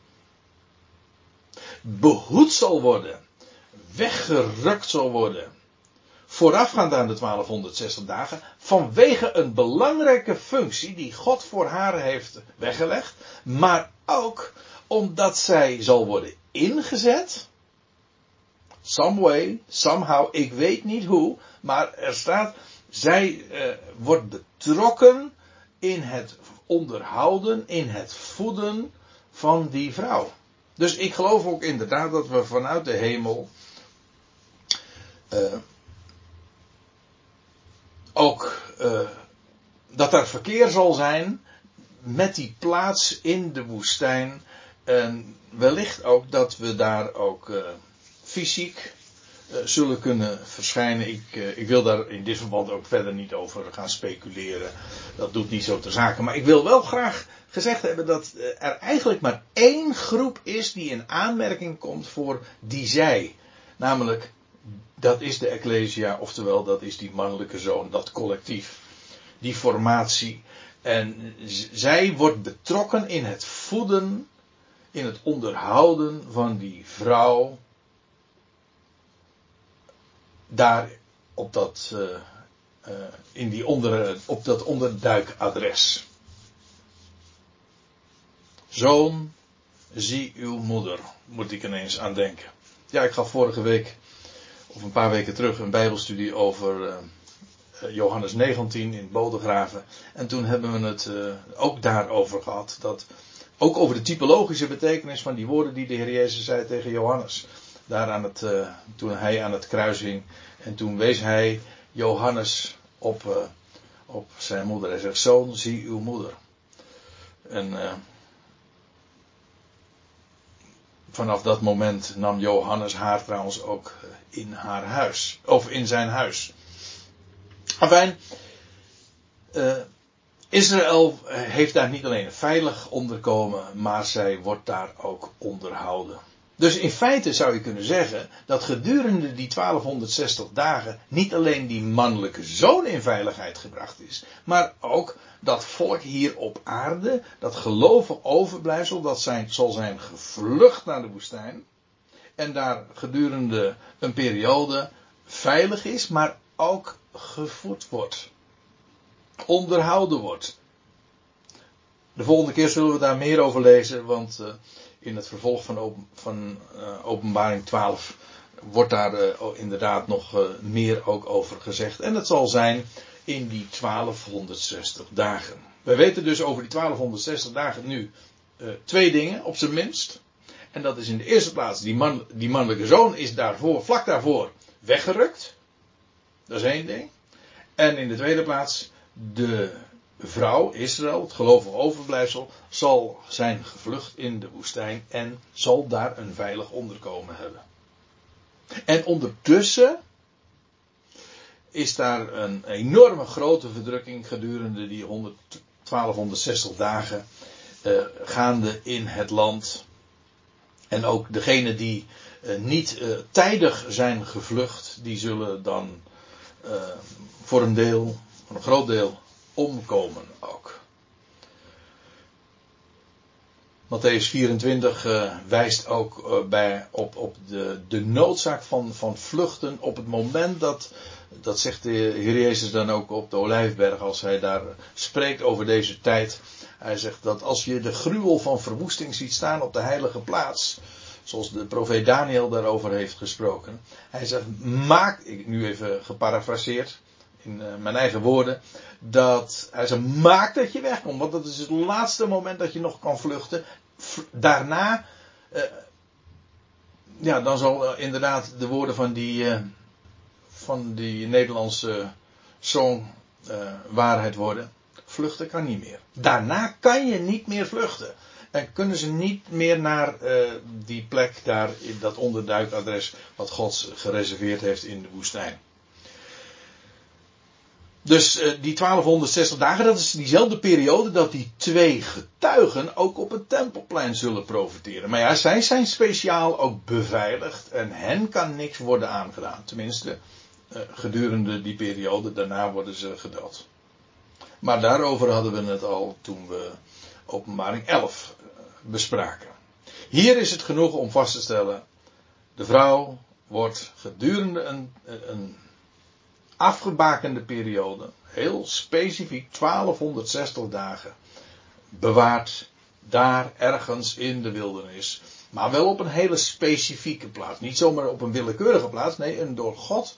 behoed zal worden, weggerukt zal worden, voorafgaand aan de 1260 dagen, vanwege een belangrijke functie die God voor haar heeft weggelegd, maar ook omdat zij zal worden ingezet Some way, somehow, ik weet niet hoe, maar er staat, zij uh, wordt betrokken in het onderhouden, in het voeden van die vrouw. Dus ik geloof ook inderdaad dat we vanuit de hemel uh, ook uh, dat er verkeer zal zijn met die plaats in de woestijn. En wellicht ook dat we daar ook fysiek uh, zullen kunnen verschijnen. Ik, uh, ik wil daar in dit verband ook verder niet over gaan speculeren. Dat doet niet zo ter zake. Maar ik wil wel graag gezegd hebben dat uh, er eigenlijk maar één groep is die in aanmerking komt voor die zij. Namelijk, dat is de Ecclesia, oftewel dat is die mannelijke zoon, dat collectief. Die formatie. En zij wordt betrokken in het voeden, in het onderhouden van die vrouw daar op dat, uh, uh, in die onder, op dat onderduikadres. Zoon, zie uw moeder, moet ik ineens aan denken. Ja, ik gaf vorige week, of een paar weken terug, een bijbelstudie over uh, Johannes 19 in Bodegraven. En toen hebben we het ook daarover gehad. Dat, ook over de typologische betekenis van die woorden die de Heer Jezus zei tegen Johannes daar aan het, uh, toen hij aan het kruis hing. En toen wees hij Johannes op, uh, op zijn moeder. Hij zegt, zoon, zie uw moeder. En uh, vanaf dat moment nam Johannes haar trouwens ook in haar huis. Of in zijn huis. Afijn, Israël heeft daar niet alleen een veilig onderkomen, maar zij wordt daar ook onderhouden. Dus in feite zou je kunnen zeggen dat gedurende die 1260 dagen niet alleen die mannelijke zoon in veiligheid gebracht is, maar ook dat volk hier op aarde, dat gelovig overblijfsel, dat zijn, zal zijn gevlucht naar de woestijn en daar gedurende een periode veilig is, maar ook gevoed wordt, onderhouden wordt. De volgende keer zullen we daar meer over lezen, want uh, in het vervolg van, van uh, Openbaring 12 wordt daar uh, inderdaad nog uh, meer ook over gezegd. En het zal zijn in die 1260 dagen. Wij weten dus over die 1260 dagen nu twee dingen, op zijn minst. En dat is in de eerste plaats, die, man, die mannelijke zoon is daarvoor, vlak daarvoor weggerukt. Dat is één ding. En in de tweede plaats, de vrouw, Israël, het gelovige overblijfsel, zal zijn gevlucht in de woestijn en zal daar een veilig onderkomen hebben. En ondertussen is daar een enorme grote verdrukking gedurende die 100, 1260 dagen uh, gaande in het land. En ook degenen die uh, niet uh, tijdig zijn gevlucht, die zullen dan voor een deel, voor een groot deel, omkomen ook. Matthäus 24 uh, wijst ook uh, bij, op, op de, de noodzaak van, van vluchten op het moment dat, dat zegt de Heer Jezus dan ook op de Olijfberg als hij daar spreekt over deze tijd. Hij zegt dat als je de gruwel van verwoesting ziet staan op de heilige plaats, zoals de profeet Daniel daarover heeft gesproken. Hij zegt, maak, ik nu even geparafraseerd, in uh, mijn eigen woorden, dat hij zegt, maak dat je wegkomt, want dat is het laatste moment dat je nog kan vluchten. daarna, uh, ja, dan zal uh, inderdaad de woorden van die, van die Nederlandse song waarheid worden. Vluchten kan niet meer. Daarna kan je niet meer vluchten. En kunnen ze niet meer naar die plek daar, in dat onderduikadres wat God gereserveerd heeft in de woestijn. Dus uh, die 1260 dagen, dat is diezelfde periode dat die twee getuigen ook op het tempelplein zullen profiteren. Maar ja, zij zijn speciaal ook beveiligd en hen kan niks worden aangedaan. Tenminste, uh, gedurende die periode, daarna worden ze gedood. Maar daarover hadden we het al toen we openbaring 11 uh, bespraken. Hier is het genoeg om vast te stellen, de vrouw wordt gedurende een, een afgebakende periode, heel specifiek 1260 dagen, bewaard daar ergens in de wildernis. Maar wel op een hele specifieke plaats. Niet zomaar op een willekeurige plaats, nee, een door God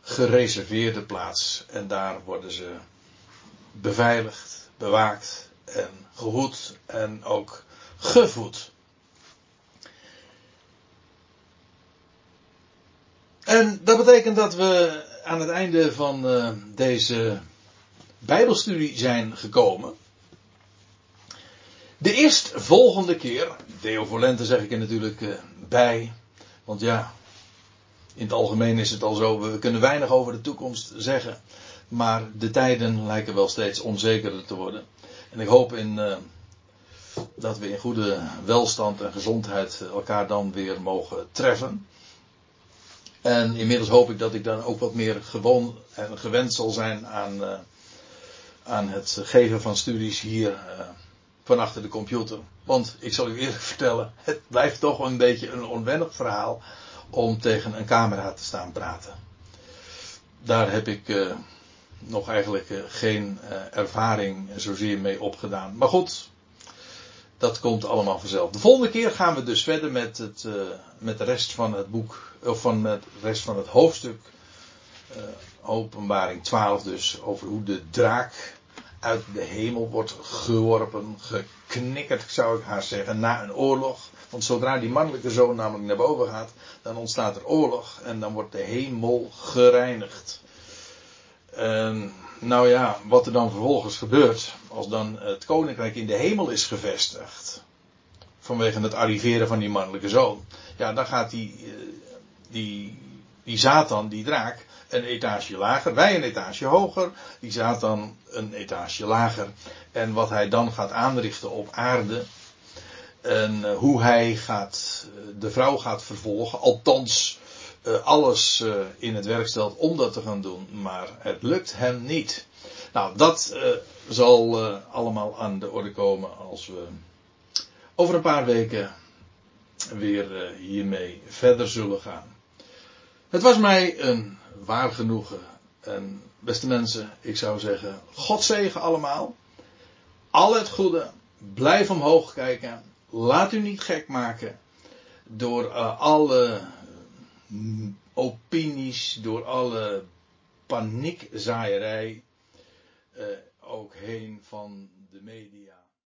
gereserveerde plaats. En daar worden ze beveiligd, bewaakt en gehoed en ook gevoed. En dat betekent dat we aan het einde van uh, deze Bijbelstudie zijn gekomen. De eerstvolgende keer, Deo Volente zeg ik er natuurlijk uh, bij, want ja, in het algemeen is het al zo, we kunnen weinig over de toekomst zeggen, maar de tijden lijken wel steeds onzekerder te worden. En ik hoop in, uh, dat we in goede welstand en gezondheid elkaar dan weer mogen treffen. En inmiddels hoop ik dat ik dan ook wat meer gewoon en gewend zal zijn aan, uh, aan het geven van studies hier uh, van achter de computer. Want ik zal u eerlijk vertellen, het blijft toch een beetje een onwennig verhaal om tegen een camera te staan praten. Daar heb ik uh, nog eigenlijk geen ervaring zozeer mee opgedaan. Maar goed, dat komt allemaal vanzelf. De volgende keer gaan we dus verder met, het, uh, met de rest van het boek, of van de rest van het hoofdstuk. Uh, openbaring 12 dus, over hoe de draak uit de hemel wordt geworpen, geknikkerd zou ik haar zeggen, na een oorlog. Want zodra die mannelijke zoon namelijk naar boven gaat, dan ontstaat er oorlog en dan wordt de hemel gereinigd. En nou ja, wat er dan vervolgens gebeurt, als dan het koninkrijk in de hemel is gevestigd, vanwege het arriveren van die mannelijke zoon, ja, dan gaat die, eh, die, die Satan, die draak, een etage lager, wij een etage hoger, die Satan een etage lager. En wat hij dan gaat aanrichten op aarde, en eh, hoe hij gaat, eh, de vrouw gaat vervolgen, althans alles uh, in het werk stelt om dat te gaan doen, maar het lukt hem niet. Nou, dat uh, zal allemaal aan de orde komen als we over een paar weken weer hiermee verder zullen gaan. Het was mij een waar genoegen. En beste mensen, ik zou zeggen, God zegen allemaal. Al het goede, blijf omhoog kijken. Laat u niet gek maken door alle opinies, door alle paniekzaaierij, uh, ook heen van de media.